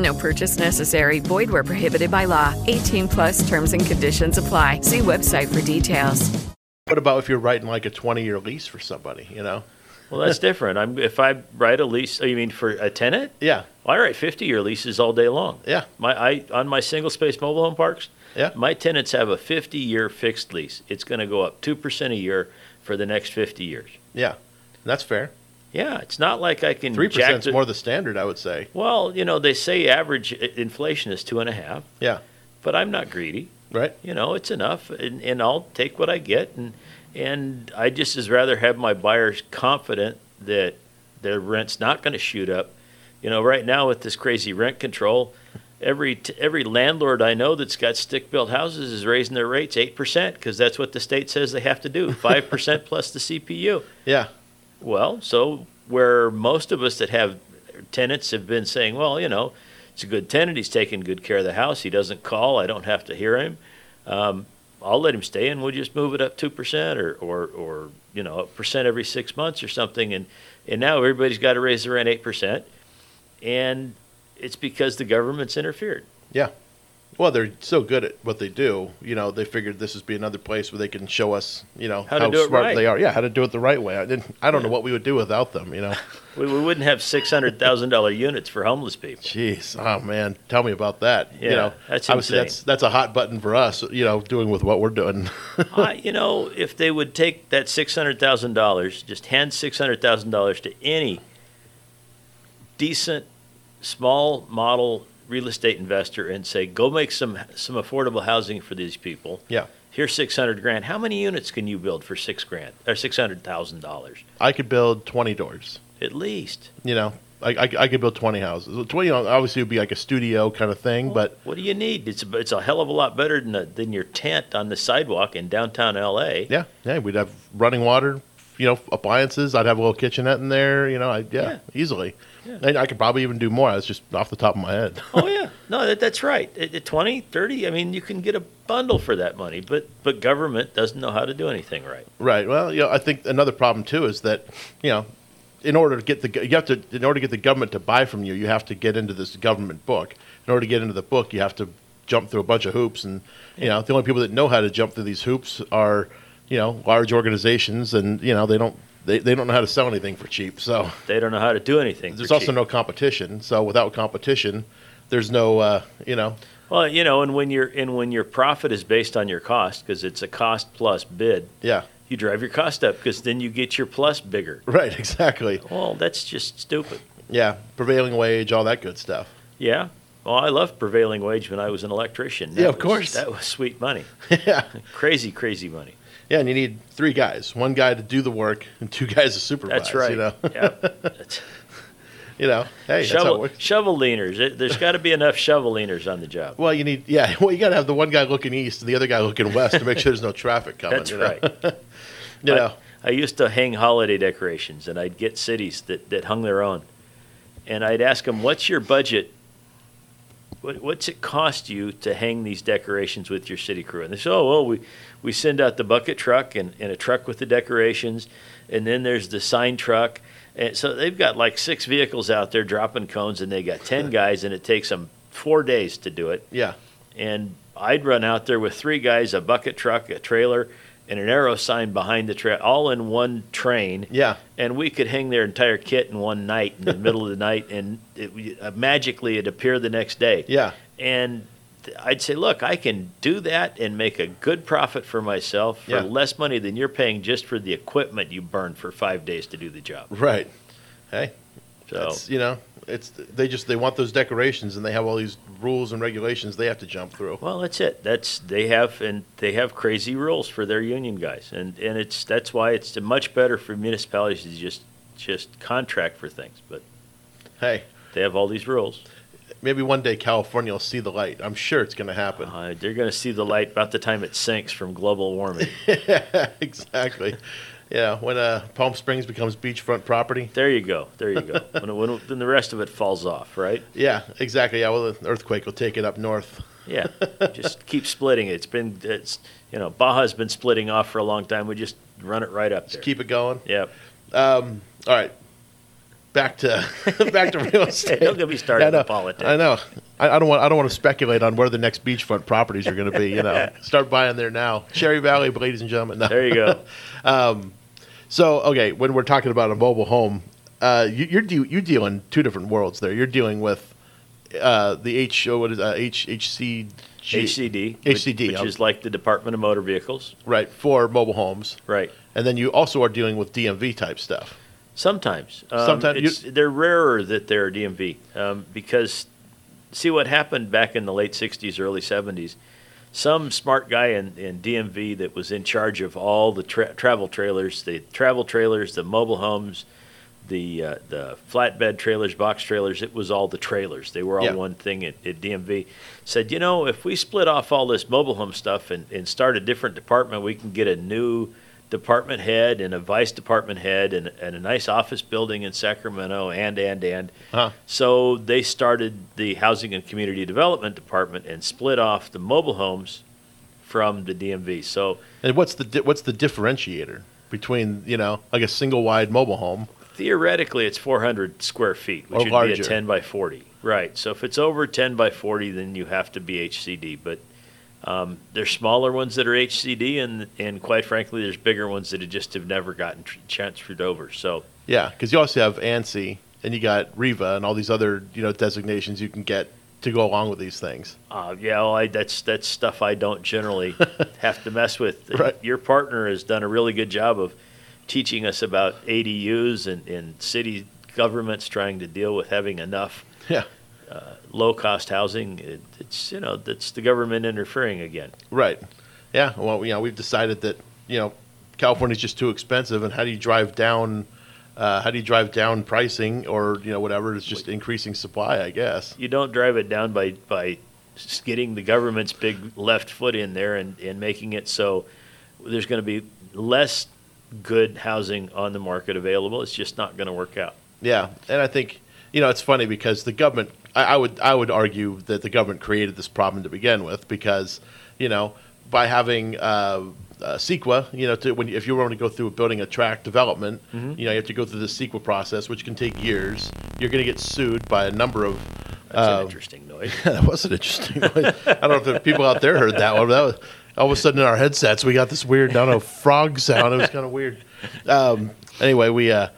No purchase necessary. Void where prohibited by law. 18 plus terms and conditions apply. See website for details. what about if you're writing like a 20 year lease for somebody? You know, Well, that's different. I'm if I write a lease. Oh, you mean for a tenant? Yeah. Well, I write 50 year leases all day long. Yeah. My I on my single space mobile home parks. Yeah. My tenants have a 50 year fixed lease. It's going to go up two percent a year for the next 50 years. yeah, that's fair. Yeah, it's not like I can Three percent is more the standard, I would say. Well, you know, they say average inflation is two and a half. Yeah. But I'm not greedy. Right. You know, it's enough, and, and I'll take what I get, and and I just as rather have my buyers confident that their rent's not going to shoot up. You know, right now with this crazy rent control, every t- every landlord I know that's got stick-built houses is raising their rates eight percent because that's what the state says they have to do, five percent plus the CPI. Yeah. Well, so where most of us that have tenants have been saying, well, you know, it's a good tenant. He's taking good care of the house. He doesn't call. I don't have to hear him. Um, I'll let him stay, and we'll just move it up two percent, or, or, or you know, a percent every six months or something. And and now everybody's got to raise the rent eight percent, and it's because the government's interfered. Yeah. Well, they're so good at what they do. You know, they figured this would be another place where they can show us, you know, How it smart right. they are. Yeah, how to do it the right way. I didn't. I don't know what we would do without them. You know. We, we wouldn't have six hundred thousand dollar units for homeless people. Jeez, oh man, tell me about that. you know, that's obviously insane. that's that's a hot button for us. You know, doing with what we're doing. I, you know, if they would take that six hundred thousand dollars, just hand six hundred thousand dollars to any decent small model real estate investor and say, "Go make some some affordable housing for these people." Yeah. Here's six hundred grand. How many units can you build for six grand or six hundred thousand dollars I could build twenty doors. at least? You know, I, I, I could build twenty houses. Twenty, you know, obviously, it would be like a studio kind of thing, but What do you need? It's a, it's a hell of a lot better than a, than your tent on the sidewalk in downtown L.A. yeah, yeah, we'd have running water. You know, appliances. I'd have a little kitchenette in there. You know, I yeah, easily. And I could probably even do more. That's just off the top of my head. Oh yeah, no, that, that's right. At, at 20, 30, I mean, you can get a bundle for that money, but but government doesn't know how to do anything right. Right. Well, you know, I think another problem too is that, you know, in order to get the you have to in order to get the government to buy from you, you have to get into this government book. In order to get into the book, you have to jump through a bunch of hoops, and you know, the only people that know how to jump through these hoops are, you know, large organizations, and you know, they don't they, they don't know how to sell anything for cheap. So They don't know how to do anything. there's also cheap. no competition. So without competition, there's no uh, you know, Well, you know, and when your and when your profit is based on your cost because it's a cost plus bid. Yeah. You drive your cost up because then you get your plus bigger. right, exactly. Well, that's just stupid. Yeah, prevailing wage, all that good stuff. Yeah. Well, I loved prevailing wage when I was an electrician. Yeah, of was- course. That was sweet money. yeah. Crazy, crazy money. Yeah, and you need three guys. One guy to do the work and two guys to supervise. That's right. You know, Yep. You know hey, that's how it shovel, shovel leaners. There's got to be enough shovel leaners on the job. Well, you need yeah. Well, you got to have the one guy looking east and the other guy looking west to make sure there's no traffic coming. That's you know? right. you I- know, I, used to hang holiday decorations, and I'd get cities that, that hung their own, and I'd ask them, "What's your budget? What, what's it cost you to hang these decorations with your city crew?" And they say, "Oh, well, we we send out the bucket truck and, and a truck with the decorations, and then there's the sign truck." And so they've got like six vehicles out there dropping cones, and they got ten guys, and it takes them four days to do it. yeah, and I'd run out there with three guys, a bucket truck, a trailer, and an arrow sign behind the trail, all in one train. Yeah. And we could hang their entire kit in one night, in the middle of the night, and it, uh, magically it'd appear the next day. Yeah. And I'd say, look, I can do that and make a good profit for myself for Yeah. less money than you're paying just for the equipment you burned for five days to do the job. right. Hey, So that's, you know, it's they just they want those decorations and they have all these rules and regulations they have to jump through. Well, that's it. That's they have and they have crazy rules for their union guys, and and it's that's why it's much better for municipalities to just just contract for things. But Hey, they have all these rules. Maybe one day California will see the light. I'm sure it's going to happen. Uh, they're going to see the light about the time it sinks from global warming. exactly. Yeah, when uh, Palm Springs becomes beachfront property. there you go. There you go. when, when, then the rest of it falls off, right? Yeah, exactly. Yeah, well, the earthquake will take it up north. Yeah. just keep splitting it. It's been it's you know Baja's been splitting off for a long time. We just run it right up there. Keep it going. Yep. Um, all right. Back to back to real estate. Don't get me started I know, politics. I know. I, I don't want. I don't want to speculate on where the next beachfront properties are going to be. You know, start buying there now. Cherry Valley, ladies and gentlemen. No. There you go. um, so okay, when we're talking about a mobile home, uh, you, you're de- you're dealing two different worlds there. You're dealing with uh, the H. oh, What is uh, H HC HCD, which- HCD, which um, is like the Department of Motor Vehicles. right for mobile homes. Right. And then you also are dealing with DMV type stuff. Sometimes. Um, Sometimes you- they're rarer that they're DMV um, because see what happened back in the late 60s, early 70s. Some smart guy in, in DMV that was in charge of all the tra- travel trailers, the travel trailers, the mobile homes, the uh, the flatbed trailers, box trailers. It was all the trailers. They were all Yeah. one thing at, at DMV. Said, you know, if we split off all this mobile home stuff and, and start a different department, we can get a new department head and a vice department head and, and a nice office building in Sacramento and and and. Huh. So they started the housing and community development department and split off the mobile homes from the DMV. So And what's the di- what's the differentiator between you know like a single wide mobile home? theoretically it's 400 square feet, which Or would be a 10 by 40. Right. So if it's over 10 by 40, then you have to be HCD. But um, there's smaller ones that are HCD, and and quite frankly, there's bigger ones that have just have never gotten tr- transferred over. So Yeah, because you also have ANSI and you got Riva and all these other you know designations you can get to go along with these things. Uh, yeah, well, I, that's that's stuff I don't generally have to mess with. Right. Your partner has done a really good job of teaching us about ADUs and, and city governments trying to deal with having enough Yeah. Uh, low cost housing. It, it's you know that's the government interfering again. Right. Yeah. Well, you know, we've decided that you know California's just too expensive, and how do you drive down? Uh, how do you drive down pricing, or you know, whatever? It's just increasing supply, I guess. You don't drive it down by by getting the government's big left foot in there and, and making it so there's going to be less good housing on the market available. It's just not going to work out. Yeah, and I think you know it's funny because the government. I, I would I would argue that the government created this problem to begin with because you know by having uh, uh, CEQA, you know, to, when you, if you want to go through building a track development, Mhm. you know, you have to go through the CEQA process, which can take years. You're going to get sued by a number of. That's an uh, interesting noise. that was an interesting noise. I don't know if the people out there heard that one. But that was all of a sudden in our headsets we got this weird, I don't know, frog sound. It was kind of weird. Um, anyway, we uh,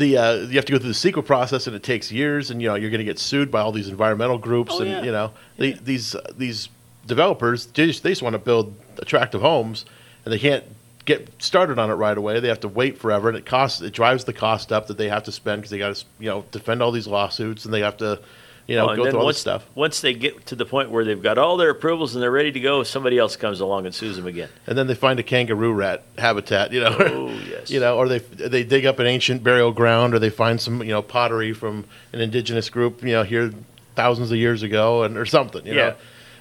the uh, you have to go through the CEQA process, and it takes years, and you know you're going to get sued by all these environmental groups, Oh, and yeah. you know the, these uh, these developers they just, they just want to build attractive homes, and they can't get started on it right away. They have to wait forever, and it costs it drives the cost up that they have to spend because they got to you know defend all these lawsuits, and they have to you know Oh, go through all once, this stuff. Once they get to the point where they've got all their approvals and they're ready to go, somebody else comes along and sues them again. and then they find a kangaroo rat habitat, you know. Oh, yes. you know, or they they dig up an ancient burial ground, or they find some you know pottery from an indigenous group, you know, here thousands of years ago, and or something. You Yeah. know,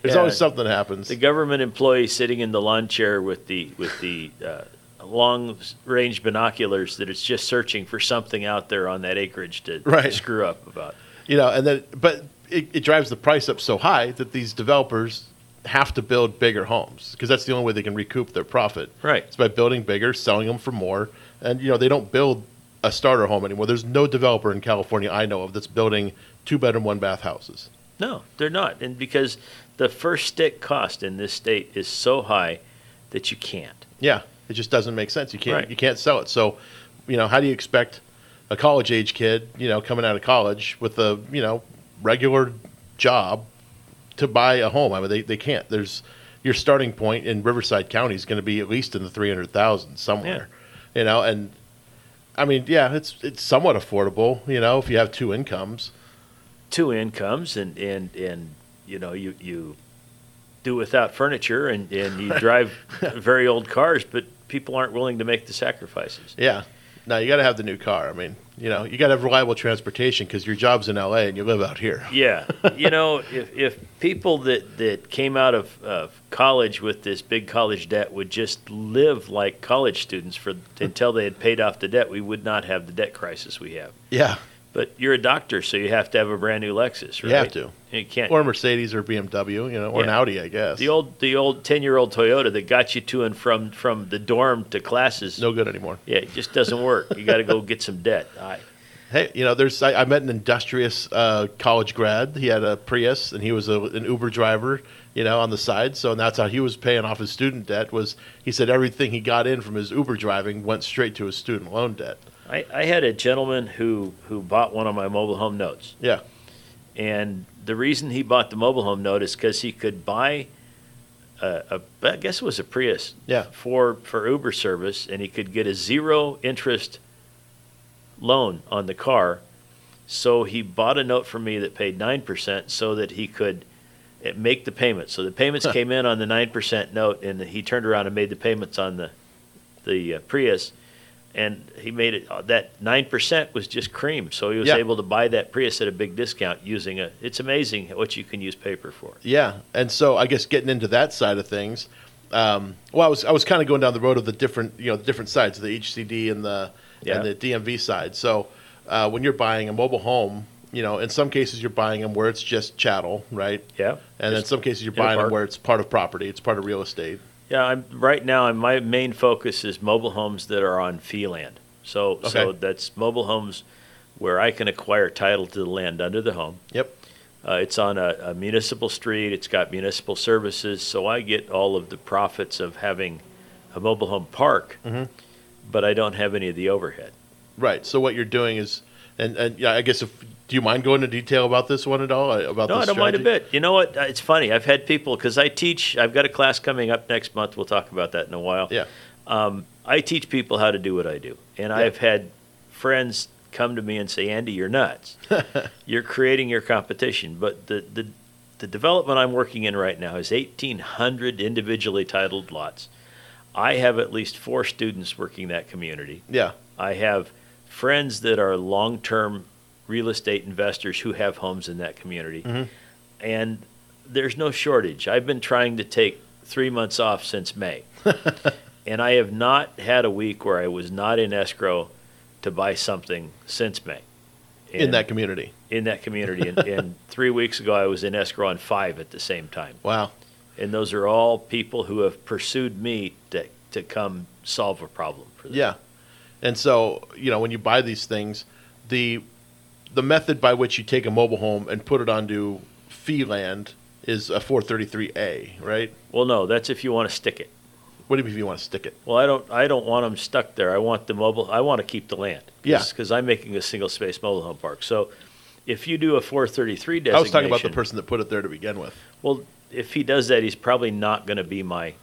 there's Yeah. always something that happens. The government employee sitting in the lawn chair with the with the uh, long range binoculars that is just searching for something out there on that acreage to, to Right. screw up about. You know, and then but it, it drives the price up so high that these developers have to build bigger homes because that's the only way they can recoup their profit. Right. It's by building bigger, selling them for more, and you know they don't build a starter home anymore. There's no developer in California I know of that's building two bedroom, one bath houses. No, they're not, and because the first stick cost in this state is so high that you can't. Yeah, it just doesn't make sense. You can't Right. you can't sell it. So, you know, how do you expect a college age kid, you know, coming out of college with a you know regular job to buy a home? I mean, they, they can't. There's your starting point in Riverside County is going to be at least in the three hundred thousand somewhere, you know, and I mean, yeah, it's it's somewhat affordable, you know, if you have two incomes. Two incomes, and and and you know you you do without furniture, and and you drive very old cars, but people aren't willing to make the sacrifices. Yeah. Now you got to have the new car. I mean, you know, you got to have reliable transportation because your job's in L.A. and you live out here. Yeah, you know, if, if people that, that came out of uh, college with this big college debt would just live like college students for until they had paid off the debt, we would not have the debt crisis we have. Yeah. But you're a doctor, so you have to have a brand new Lexus, right? You have to. You can't. Or Mercedes or BMW, you know, or an Audi, I guess. The old the old ten year old Toyota that got you to and from from the dorm to classes. No good anymore. Yeah, it just doesn't work. You got to go get some debt. I, Hey, you know, there's I, I met an industrious uh, college grad. He had a Prius, and he was a, an Uber driver. You know, on the side. So and that's how he was paying off his student debt. Was he said everything he got in from his Uber driving went straight to his student loan debt. I, I had a gentleman who who bought one of my mobile home notes. Yeah. And the reason he bought the mobile home note is because he could buy a, a, I guess it was a Prius Yeah. for, for Uber service, and he could get a zero interest loan on the car. So he bought a note from me that paid 9% so that he could uh, make the payments. So the payments came in on the 9% note, and he turned around and made the payments on the, the uh, Prius. And he made it, uh, that 9% was just cream. So he was Yeah. able to buy that Prius at a big discount using a, it's amazing what you can use paper for. Yeah, and so I guess getting into that side of things, um, well, I was I was kind of going down the road of the different you know the different sides, the HCD and the Yeah. and the DMV side. So uh, when you're buying a mobile home, you know, in some cases you're buying them where it's just chattel, right? Yeah. And in some cases you're buying them where it's part of property, it's part of real estate. Yeah, I'm right now. I'm, my main focus is mobile homes that are on fee land. So, so that's mobile homes where I can acquire title to the land under the home. Yep. Uh, it's on a, a municipal street. It's got municipal services, so I get all of the profits of having a mobile home park, Mhm. but I don't have any of the overhead. Right. So what you're doing is, and, and yeah, I guess if do you mind going into detail about this one at all? About No, I don't mind a bit. You know what? Uh, It's funny. I've had people because I teach. I've got a class coming up next month. We'll talk about that in a while. Yeah. Um, I teach people how to do what I do, and I've had friends come to me and say, "Andy, you're nuts. you're creating your competition." But the the the development I'm working in right now is 1,800 individually titled lots. I have at least four students working that community. Yeah. I have friends that are long term real estate investors who have homes in that community. Mhm. And there's no shortage. I've been trying to take three months off since May. and I have not had a week where I was not in escrow to buy something since May. in that community. in that community. And, and three weeks ago, I was in escrow on five at the same time. Wow. And those are all people who have pursued me to, to come solve a problem for them. Yeah. And so, you know, when you buy these things, the the method by which you take a mobile home and put it onto fee land is a 433A, right? Well, no, that's if you want to stick it. What do you mean if you want to stick it? Well, I don't. I don't want them stuck there. I want the mobile. I want to keep the land. Yeah. Because I'm making a single space mobile home park. So, if you do a 433 designation, I was talking about the person that put it there to begin with. Well, if he does that, he's probably not going to be my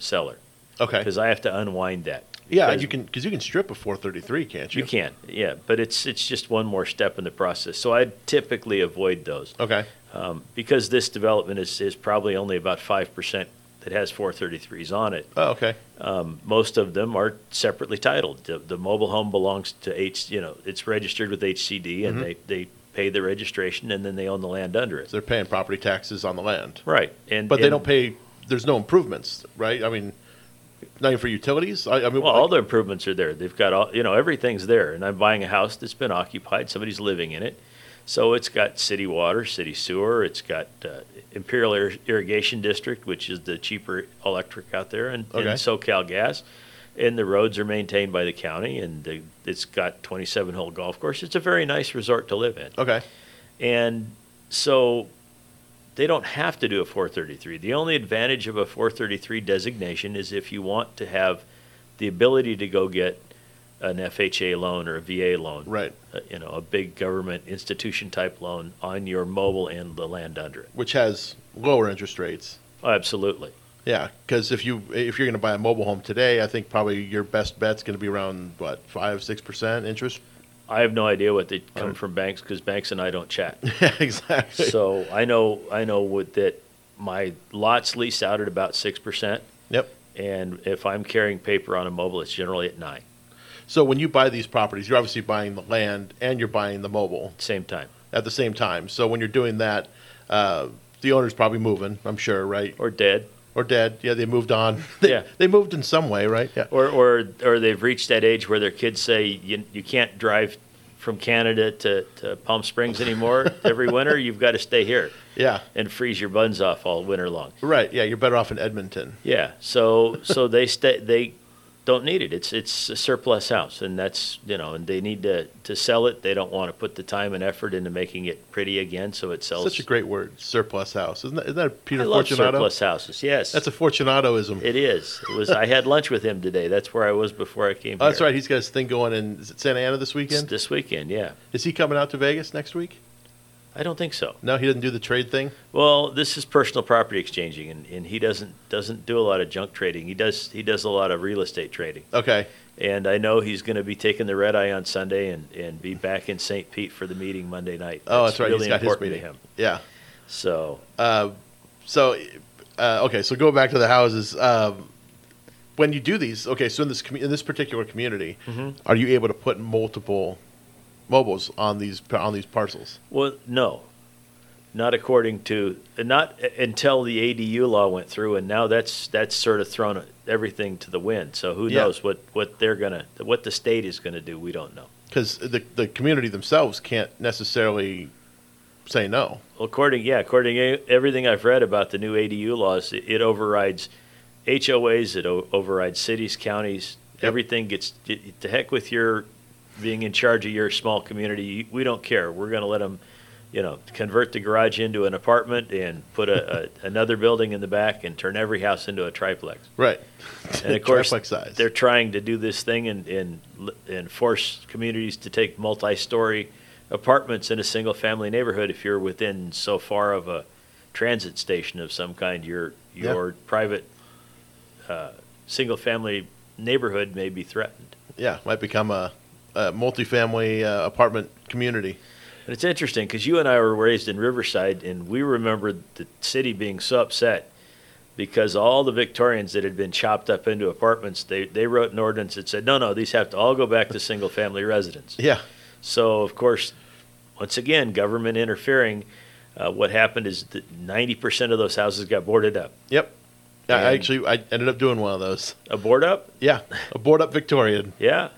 seller. Okay. Because I have to unwind that. Yeah, Because you can because you can strip a 433, can't you? You can, yeah, but it's it's just one more step in the process. So I typically avoid those. Okay. Um, because this development is, is probably only about five percent that has 433s on it. Oh, okay. Um, most of them are separately titled. The, the mobile home belongs to H. You know, it's registered with HCD, and Mhm. they they pay the registration, and then they own the land under it. So they're paying property taxes on the land. Right, and but they don't pay. There's no improvements, right? I mean, not even for utilities. I, I mean, Well, all the improvements are there. They've got all, you know, everything's there. And I'm buying a house that's been occupied. Somebody's living in it. So it's got city water, city sewer. It's got uh, Imperial Ir- Irrigation District, which is the cheaper electric out there, and, and SoCal Gas. And the roads are maintained by the county, and the, it's got 27 hole golf course. It's a very nice resort to live in. Okay. And so they don't have to do a 433. The only advantage of a 433 designation is if you want to have the ability to go get an FHA loan or a VA loan, right? Uh, you know, a big government institution type loan on your mobile and the land under it. which has lower interest rates. Oh, absolutely. Yeah, because if you if you're going to buy a mobile home today, I think probably your best bet's going to be around what five six percent interest. I have no idea what they come from banks because banks and I don't chat. Exactly. So I know I know what that my lots lease out at about six percent. Yep. And if I'm carrying paper on a mobile, it's generally at nine. So when you buy these properties, you're obviously buying the land and you're buying the mobile same time. At the same time. So when you're doing that, uh, the owner's probably moving. I'm sure, right? Or dead. Or dead. Yeah, they moved on. They, Yeah. they moved in some way, right? Yeah. Or, or, or they've reached that age where their kids say you, you can't drive from Canada to, to Palm Springs anymore every winter. You've got to stay here. Yeah. And freeze your buns off all winter long. Right. Yeah, you're better off in Edmonton. Yeah. So so they stay they don't need it. It's it's a surplus house, and that's you know, and they need to to sell it. They don't want to put the time and effort into making it pretty again, so it sells. Such a great word, surplus house. Isn't that, isn't that a Peter I love Fortunato? surplus houses. Yes, That's a Fortunatoism. it is. It was. I had lunch with him today. That's where I was before I came. Oh, that's right. He's got his thing going in Santa Ana this weekend. This weekend, yeah. Is he coming out to Vegas next week? I don't think so. No, he doesn't do the trade thing. Well, this is personal property exchanging, and, and he doesn't doesn't do a lot of junk trading. He does he does a lot of real estate trading. Okay. And I know he's going to be taking the red eye on Sunday and, and be back in St. Pete for the meeting Monday night. Oh, that's right. Really He's got his important meeting. to him. Yeah. So, uh, so uh, okay. So go back to the houses. Um, when you do these, okay. So in this commu- in this particular community, Mhm. are you able to put multiple mobiles on these on these parcels? Well, no, not according to not until the ADU law went through, and now that's that's sort of thrown everything to the wind. So who Yeah. knows what what they're gonna what the state is gonna do? We don't know. Because the the community themselves can't necessarily say no. Well, according yeah, according to everything I've read about the new ADU laws, it, it overrides HOAs, it o- overrides cities, counties. Everything gets to heck with your being in charge of your small community. We don't care. We're going to let them, you know, convert the garage into an apartment and put a, a another building in the back and turn every house into a triplex. Right. And of course, they're trying to do this thing and, and and force communities to take multi-story apartments in a single-family neighborhood. If you're within so far of a transit station of some kind, your Yeah. your private uh, single-family neighborhood may be threatened. Yeah, might become a, a multifamily uh, apartment community. And it's interesting because you and I were raised in Riverside, and we remember the city being so upset because all the Victorians that had been chopped up into apartments, they, they wrote an ordinance that said, no, no, these have to all go back to single family residence. Yeah. So, of course, once again, government interfering, uh, what happened is that 90% of those houses got boarded up. Yep. I actually I ended up doing one of those. A board up? Yeah, a board up Victorian. Yeah.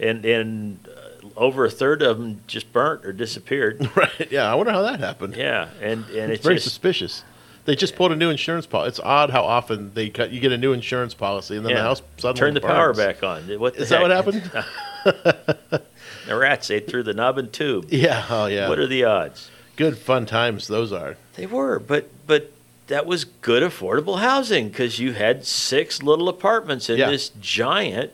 And, and uh, over a third of them just burnt or disappeared. right. Yeah, I wonder how that happened. Yeah. And, and It's it's very just, suspicious. They just pulled a new insurance policy. It's odd how often they cut. You get a new insurance policy, and then the house suddenly Turn the power back on. What Is that what happened? the rats ate through the knob and tube. Yeah. Oh, yeah. What are the odds? Good fun times those are. They were, but but that was good affordable housing because you had six little apartments in Yeah. this giant.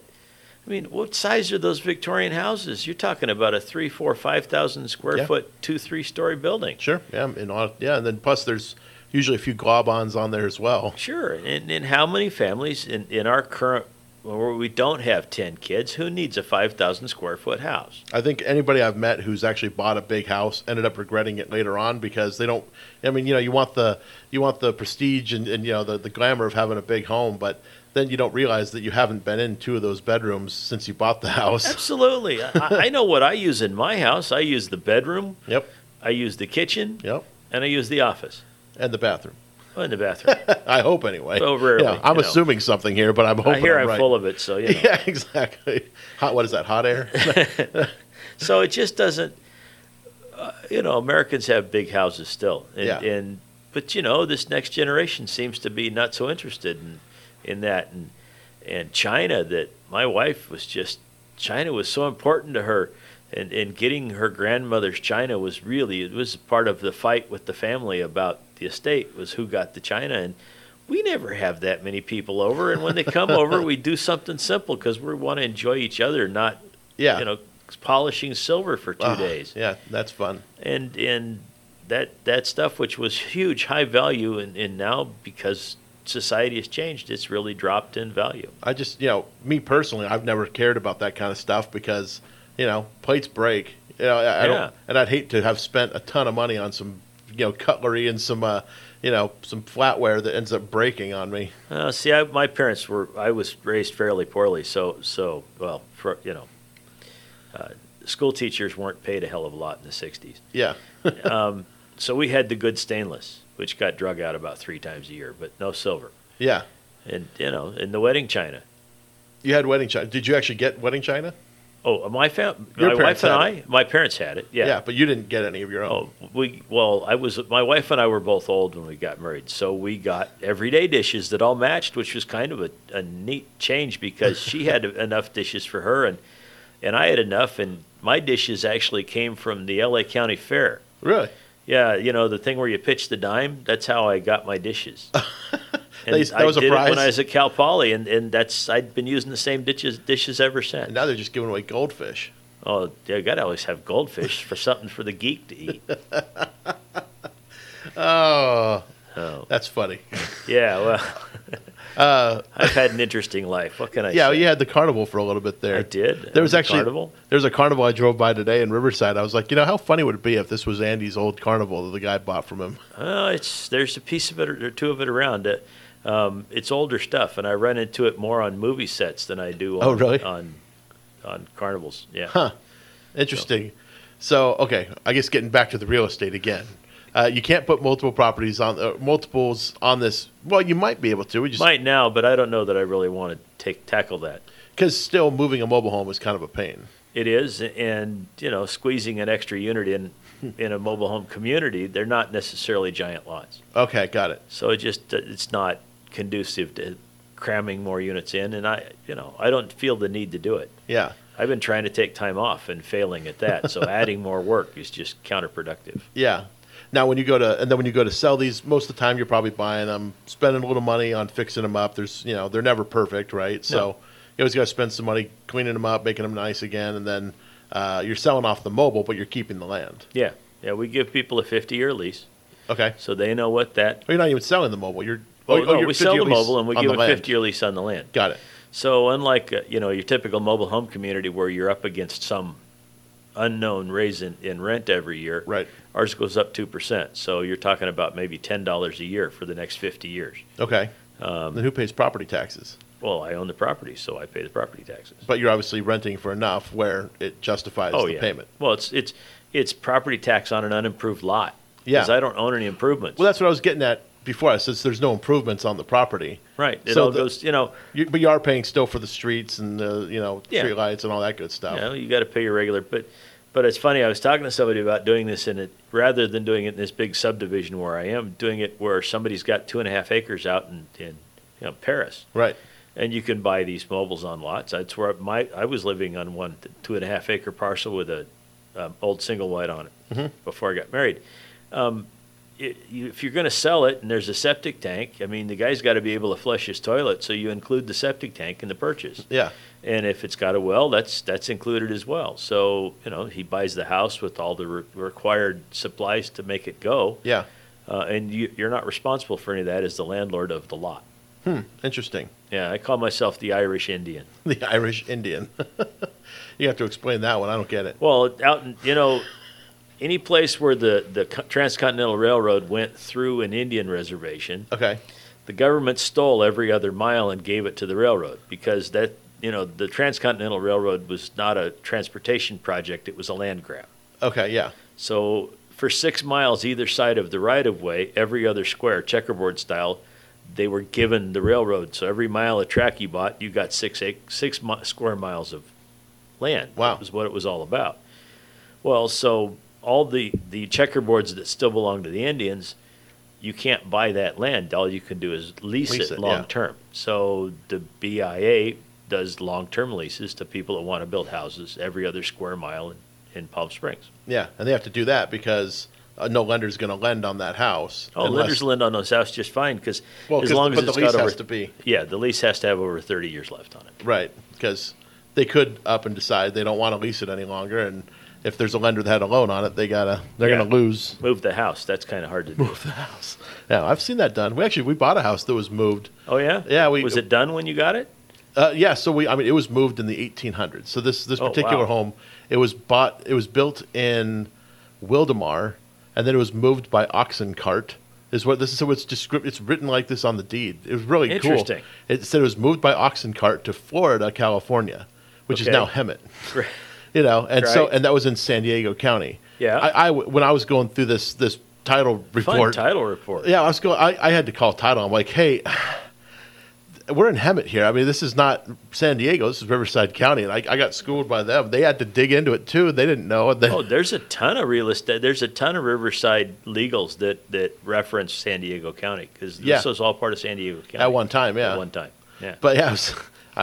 I mean, what size are those Victorian houses? You're talking about a three, four, five thousand square Yeah. foot, two, three story building. Sure. Yeah. And all, yeah, and then plus there's usually a few globons on there as well. Sure. And, and how many families in, in our current where we don't have ten kids, who needs a five thousand square foot house? I think anybody I've met who's actually bought a big house ended up regretting it later on because they don't. I mean, you know, you want the you want the prestige and, and you know the, the glamour of having a big home, but then you don't realize that you haven't been in two of those bedrooms since you bought the house. Absolutely. I, I know what I use in my house. I use the bedroom. Yep. I use the kitchen. Yep. And I use the office. And the bathroom. Oh, in the bathroom. I hope anyway. Well, rarely, Yeah, I'm you know. assuming something here, but I'm hoping I hear I'm I'm right. full of it, so you know. Yeah, exactly. Hot. What is that? Hot air. so it just doesn't. Uh, you know, Americans have big houses still, and, Yeah. and but you know, this next generation seems to be not so interested in in that, and and China. That my wife was just China was so important to her, and and getting her grandmother's China was really it was part of the fight with the family about the estate was who got the China and. We never have that many people over, and when they come over, we do something simple because we want to enjoy each other, not Yeah. you know polishing silver for two Ah, days. Yeah, that's fun. And and that that stuff which was huge, high value, and, and now because society has changed, it's really dropped in value. I just, you know, me personally, I've never cared about that kind of stuff because, you know, plates break. You know, I, I Yeah. don't, and I'd hate to have spent a ton of money on some, you know, cutlery and some, uh, you know, some flatware that ends up breaking on me. Uh, see, I, my parents were. I was raised fairly poorly, so so well, for you know, uh, school teachers weren't paid a hell of a lot in the '60s. Yeah. um, so we had the good stainless, which got drug out about three times a year, but no silver. Yeah. And you know, in the wedding china. You had wedding china. Did you actually get wedding china? Oh, uh, my fam, Your my wife and I, my parents had it. Yeah. Yeah, but you didn't get any of your own. Oh, we well, I was my wife and I were both old when we got married, so we got everyday dishes that all matched, which was kind of a, a neat change because she had enough dishes for her and and I had enough, and my dishes actually came from the L.A. County Fair. Really? Yeah, you know the thing where you pitch the dime. That's how I got my dishes. And They- that I was a did it prize? when I was at Cal Poly, and, and that's I'd been using the same dishes dishes ever since. And now they're just giving away goldfish. Oh, you got to always have goldfish for something for the geek to eat. Oh, Oh. that's funny. Yeah, well, Uh, I've had an interesting life. What can I say? yeah, say? you had the carnival for a little bit there. I did. There was The actually carnival? There was a carnival I drove by today in Riverside. I was like, you know, how funny would it be if this was Andy's old carnival that the guy bought from him? Uh, it's there's a piece of it or two of it around. Uh, um, it's older stuff, and I run into it more on movie sets than I do. On, Oh, really? On on carnivals, yeah. Huh. Interesting. So, okay, I guess getting back to the real estate again. Uh, you can't put multiple properties on uh, multiples on this. Well, you might be able to. We just Might now, but I don't know that I really want to take tackle that. because still moving a mobile home is kind of a pain. It is, and you know, squeezing an extra unit in in a mobile home community, they're not necessarily giant lots. Okay, got it. So it just uh, it's not conducive to cramming more units in, and I you know I don't feel the need to do it. Yeah. I've been trying to take time off and failing at that, so adding more work is just counterproductive. Yeah. Now, when you go to and then when you go to sell these, most of the time you're probably buying them, spending a little money on fixing them up. There's you know they're never perfect, right? So No. you always got to spend some money cleaning them up, making them nice again, and then uh, you're selling off the mobile, but you're keeping the land. Yeah, yeah, we give people a 50-year lease. Okay. So they know what that. Well, you're not even selling the mobile. You're Oh, oh, no, you're we sell the mobile and we give a 50 year lease on the land. Got it. So unlike uh, you know your typical mobile home community where you're up against some unknown raise in, in rent every year, right? Ours goes up two percent. So you're talking about maybe ten dollars a year for the next 50 years. Okay. Um, then who pays property taxes? Well, I own the property, so I pay the property taxes. But you're obviously renting for enough where it justifies oh the yeah. payment. Well, it's it's it's property tax on an unimproved lot. Yeah. Because I don't own any improvements. Well, that's what I was getting at before. Said there's no improvements on the property. Right. It So all the- goes. You know. You, but you are paying still for the streets and the you know Yeah. street lights and all that good stuff. You know, you got to pay your regular. But but it's funny. I was talking to somebody about doing this in it rather than doing it in this big subdivision where I am, doing it where somebody's got two and a half acres out in in you know Perris. Right. And you can buy these mobiles on lots. That's where my I was living on one two and a half acre parcel with a um, old single wide on it Mhm. before I got married. Um, it, you, if you're going to sell it and there's a septic tank, I mean, the guy's got to be able to flush his toilet, so you include the septic tank in the purchase. Yeah. And if it's got a well, that's that's included as well. So you know, he buys the house with all the re- required supplies to make it go. Yeah. Uh, and you, you're not responsible for any of that as the landlord of the lot. Hmm. Interesting. Yeah, I call myself the Irish Indian. The Irish Indian. you have to explain that one. I don't get it. Well, out in, you know, any place where the the transcontinental railroad went through an Indian reservation. Okay. The government stole every other mile and gave it to the railroad because that you know the transcontinental railroad was not a transportation project; it was a land grab. Okay. Yeah. So for six miles either side of the right of way, every other square, checkerboard style, they were given the railroad. So every mile of track you bought, you got six mi- square miles of land. Wow, that was what it was all about. Well, so all the the checkerboards that still belong to the Indians, you can't buy that land. All you can do is lease, Lease it, it, long yeah. term. So the BIA does long term leases to people that want to build houses every other square mile in, in Palm Springs. Yeah, and they have to do that because uh, no lender's going to lend on that house. Oh, unless- lenders lend on those houses just fine because Well, as long as but the lease got over has to be. yeah, the lease has to have over thirty years left on it. Right, because they could up and decide they don't want to lease it any longer, and if there's a lender that had a loan on it, they gotta they're Yeah. going to lose. Move the house. That's kind of hard to do. Move the house. Yeah, I've seen that done. We actually we bought a house that was moved. Oh yeah, Yeah, we was it done when you got it? Uh, yeah, so we I mean it was moved in the 1800s. So this this Oh, particular wow. home, it was bought it was built in Wildomar, and then it was moved by oxen cart. Is what this is. So it's descript. It's written like this on the deed. It was really Interesting. cool. It said it was moved by oxen cart to Florida, California, which is now Hemet. Right. You know, and so and that was in San Diego County. Yeah. I, I when I was going through this this title Fun report. title report. Yeah, I was going. I, I had to call title. I'm like, hey, we're in Hemet here. I mean, this is not San Diego. This is Riverside County, and I, I got schooled by them. They had to dig into it too. They didn't know. They, Oh, there's a ton of real estate. There's a ton of Riverside legals that that reference San Diego County because Yeah. this was all part of San Diego County At one time, yeah. At one time, yeah. But yeah, I, was,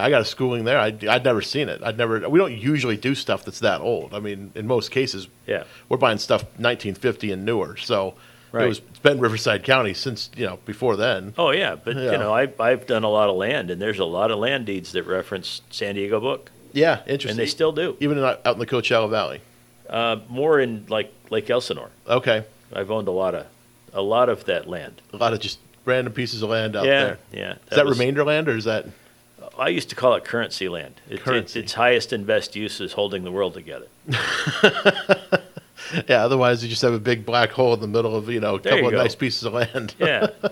I got a schooling there. I, I'd never seen it. I'd never. We don't usually do stuff that's that old. I mean, in most cases, Yeah. we're buying stuff 1950 and newer. So Right. it was it's been Riverside County since you know before then. Oh yeah, but Yeah. you know, I, I've done a lot of land, and there's a lot of land deeds that reference San Diego book. Yeah, interesting. And they still do. Even in, out in the Coachella Valley. Uh, more in like Lake Elsinore. Okay. I've owned a lot of a lot of that land. A lot of just random pieces of land out Yeah, there. yeah. Is That that, was- remainder land or is that? I used to call it currency land. It, Currency. Its, its highest and best use is holding the world together. Yeah. Otherwise, you just have a big black hole in the middle of you know a There couple of go. nice pieces of land. Yeah.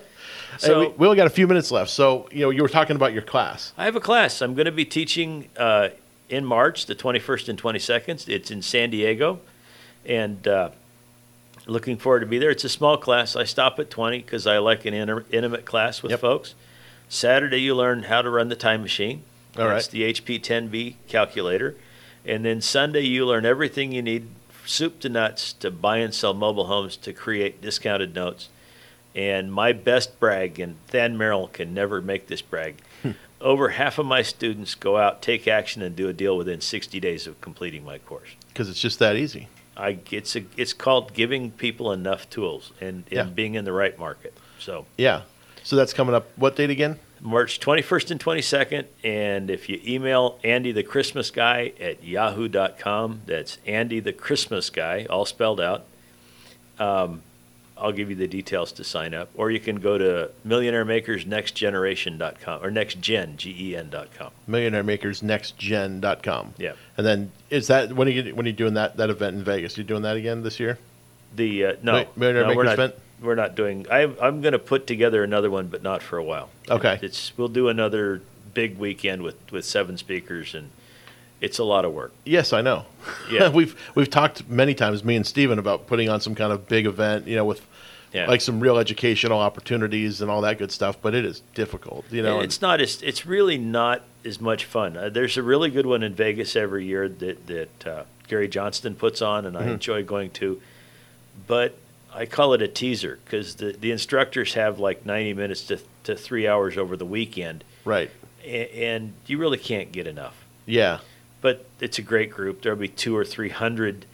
Hey, So- we, we only got a few minutes left, so you know you were talking about your class. I have a class. I'm going to be teaching uh, in March, the 21st and 22nd. It's in San Diego, and uh, looking forward to be there. It's a small class. I stop at 20 because I like an inter- intimate class with folks. Saturday, you learn how to run the time machine. All That's right. the HP 10B calculator. And then Sunday, you learn everything you need, soup to nuts, to buy and sell mobile homes to create discounted notes. And my best brag, and Than Merrill can never make this brag, hmm. over half of my students go out, take action, and do a deal within 60 days of completing my course. Because it's just that easy. I, it's, a, it's called giving people enough tools and, and Yeah. being in the right market. So Yeah. So that's coming up. What date again? March 21st and 22nd. And if you email Andy the Christmas Guy at yahoo.com, that's Andy the Christmas Guy, all spelled out. Um, I'll give you the details to sign up. Or you can go to millionairemakersnextgeneration.com or nextgen, G-E-N dot com. MillionaireMakersNextGen.com. Yeah. And then is that when are you when are you doing that that event in Vegas? You're doing that again this year? The uh, no, Mi- Millionaire no, Makers event? We're not doing. I, I'm going to put together another one, but not for a while. Okay. It's we'll do another big weekend with with seven speakers, and it's a lot of work. Yes, I know. Yeah. we've we've talked many times, me and Steven, about putting on some kind of big event, you know, with Yeah. like some real educational opportunities and all that good stuff. But it is difficult, you know. And it's not as it's really not as much fun. Uh, there's a really good one in Vegas every year that that uh, Gary Johnston puts on, and I Mhm. enjoy going to. But I call it a teaser because the the instructors have like 90 minutes to to three hours over the weekend, right? And, and you really can't get enough. yeah, But it's a great group. There'll be two or three hundred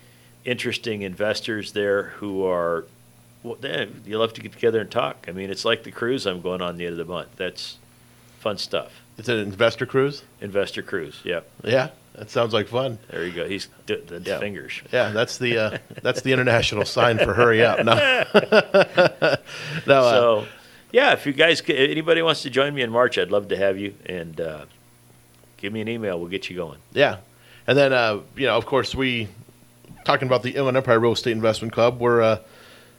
interesting investors there who are. Well, you'll have to get together and talk. I mean, it's like the cruise I'm going on the end of the month. That's fun stuff. it's an investor cruise. Investor cruise. Yeah. Yeah, that sounds like fun. There you go. He's d- the Yeah. fingers. Yeah, that's the uh, that's the international sign for hurry up. No, no. uh, so, yeah, if you guys, anybody wants to join me in March, I'd love to have you. And uh, give me an email. We'll get you going. Yeah, and then uh, you know, of course, we talking about the Inland Empire Real Estate Investment Club. We're uh,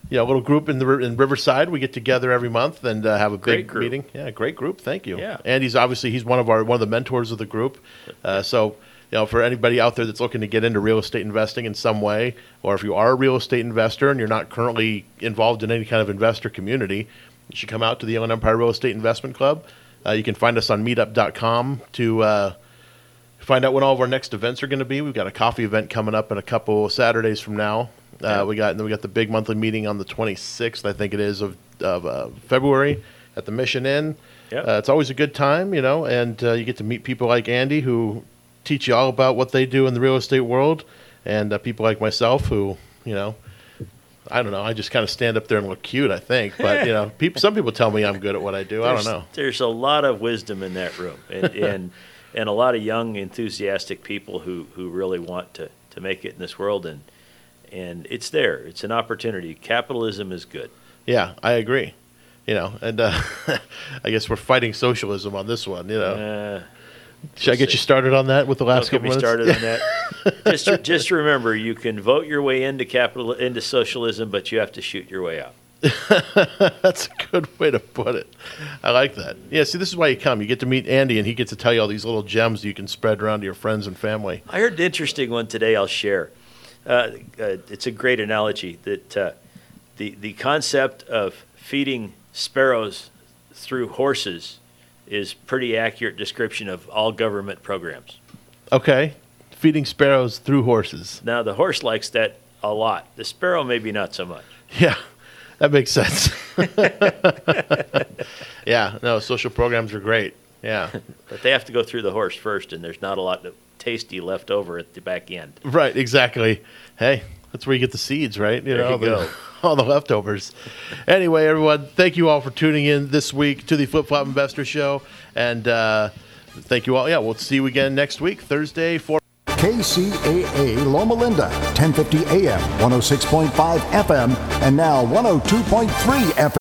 you know a little group in the in Riverside. We get together every month and uh, have a Great big group. meeting. Yeah, great group. Thank you. Yeah. and he's obviously he's one of our one of the mentors of the group. Uh, so. You know, for anybody out there that's looking to get into real estate investing in some way, or if you are a real estate investor and you're not currently involved in any kind of investor community, you should come out to the Inland Empire Real Estate Investment Club. Uh, you can find us on meetup.com to uh, find out when all of our next events are going to be. We've got a coffee event coming up in a couple of Saturdays from now. Uh, we got and then we got the big monthly meeting on the 26th, I think it is of of uh, February at the Mission Inn. Yep. Uh, it's always a good time, you know, and uh, you get to meet people like Andy who teach you all about what they do in the real estate world, and uh, people like myself who, you know, I don't know. I just kind of stand up there and look cute, I think. But you know, people. Some people tell me I'm good at what I do. I don't know. There's a lot of wisdom in that room, and and, and a lot of young, enthusiastic people who, who really want to, to make it in this world, and and it's there. It's an opportunity. Capitalism is good. Yeah, I agree. You know, and uh, I guess we're fighting socialism on this one. You know, Uh, should I get you started on that with the last couple minutes? started on that. just just remember, you can vote your way into capital into socialism, but you have to shoot your way out. That's a good way to put it. I like that. Yeah, see, this is why you come. You get to meet Andy, and he gets to tell you all these little gems you can spread around to your friends and family. I heard an interesting one today. I'll share. Uh, uh, it's a great analogy that uh, the the concept of feeding sparrows through horses is pretty accurate description of all government programs. Okay, feeding sparrows through horses. Now the horse likes that a lot. The sparrow maybe not so much. Yeah, that makes sense. yeah, no, social programs are great. Yeah, But they have to go through the horse first, and there's not a lot of tasty left over at the back end. right, exactly. Hey, that's where you get the seeds, right? You There know, you go. all the leftovers. anyway, everyone, thank you all for tuning in this week to the Flip Flop Investor Show. And uh, Thank you all. Yeah, we'll see you again next week, Thursday, 4. KCAA Loma Linda, 1050 AM, 106.5 FM, and now 102.3 FM.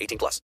18 plus.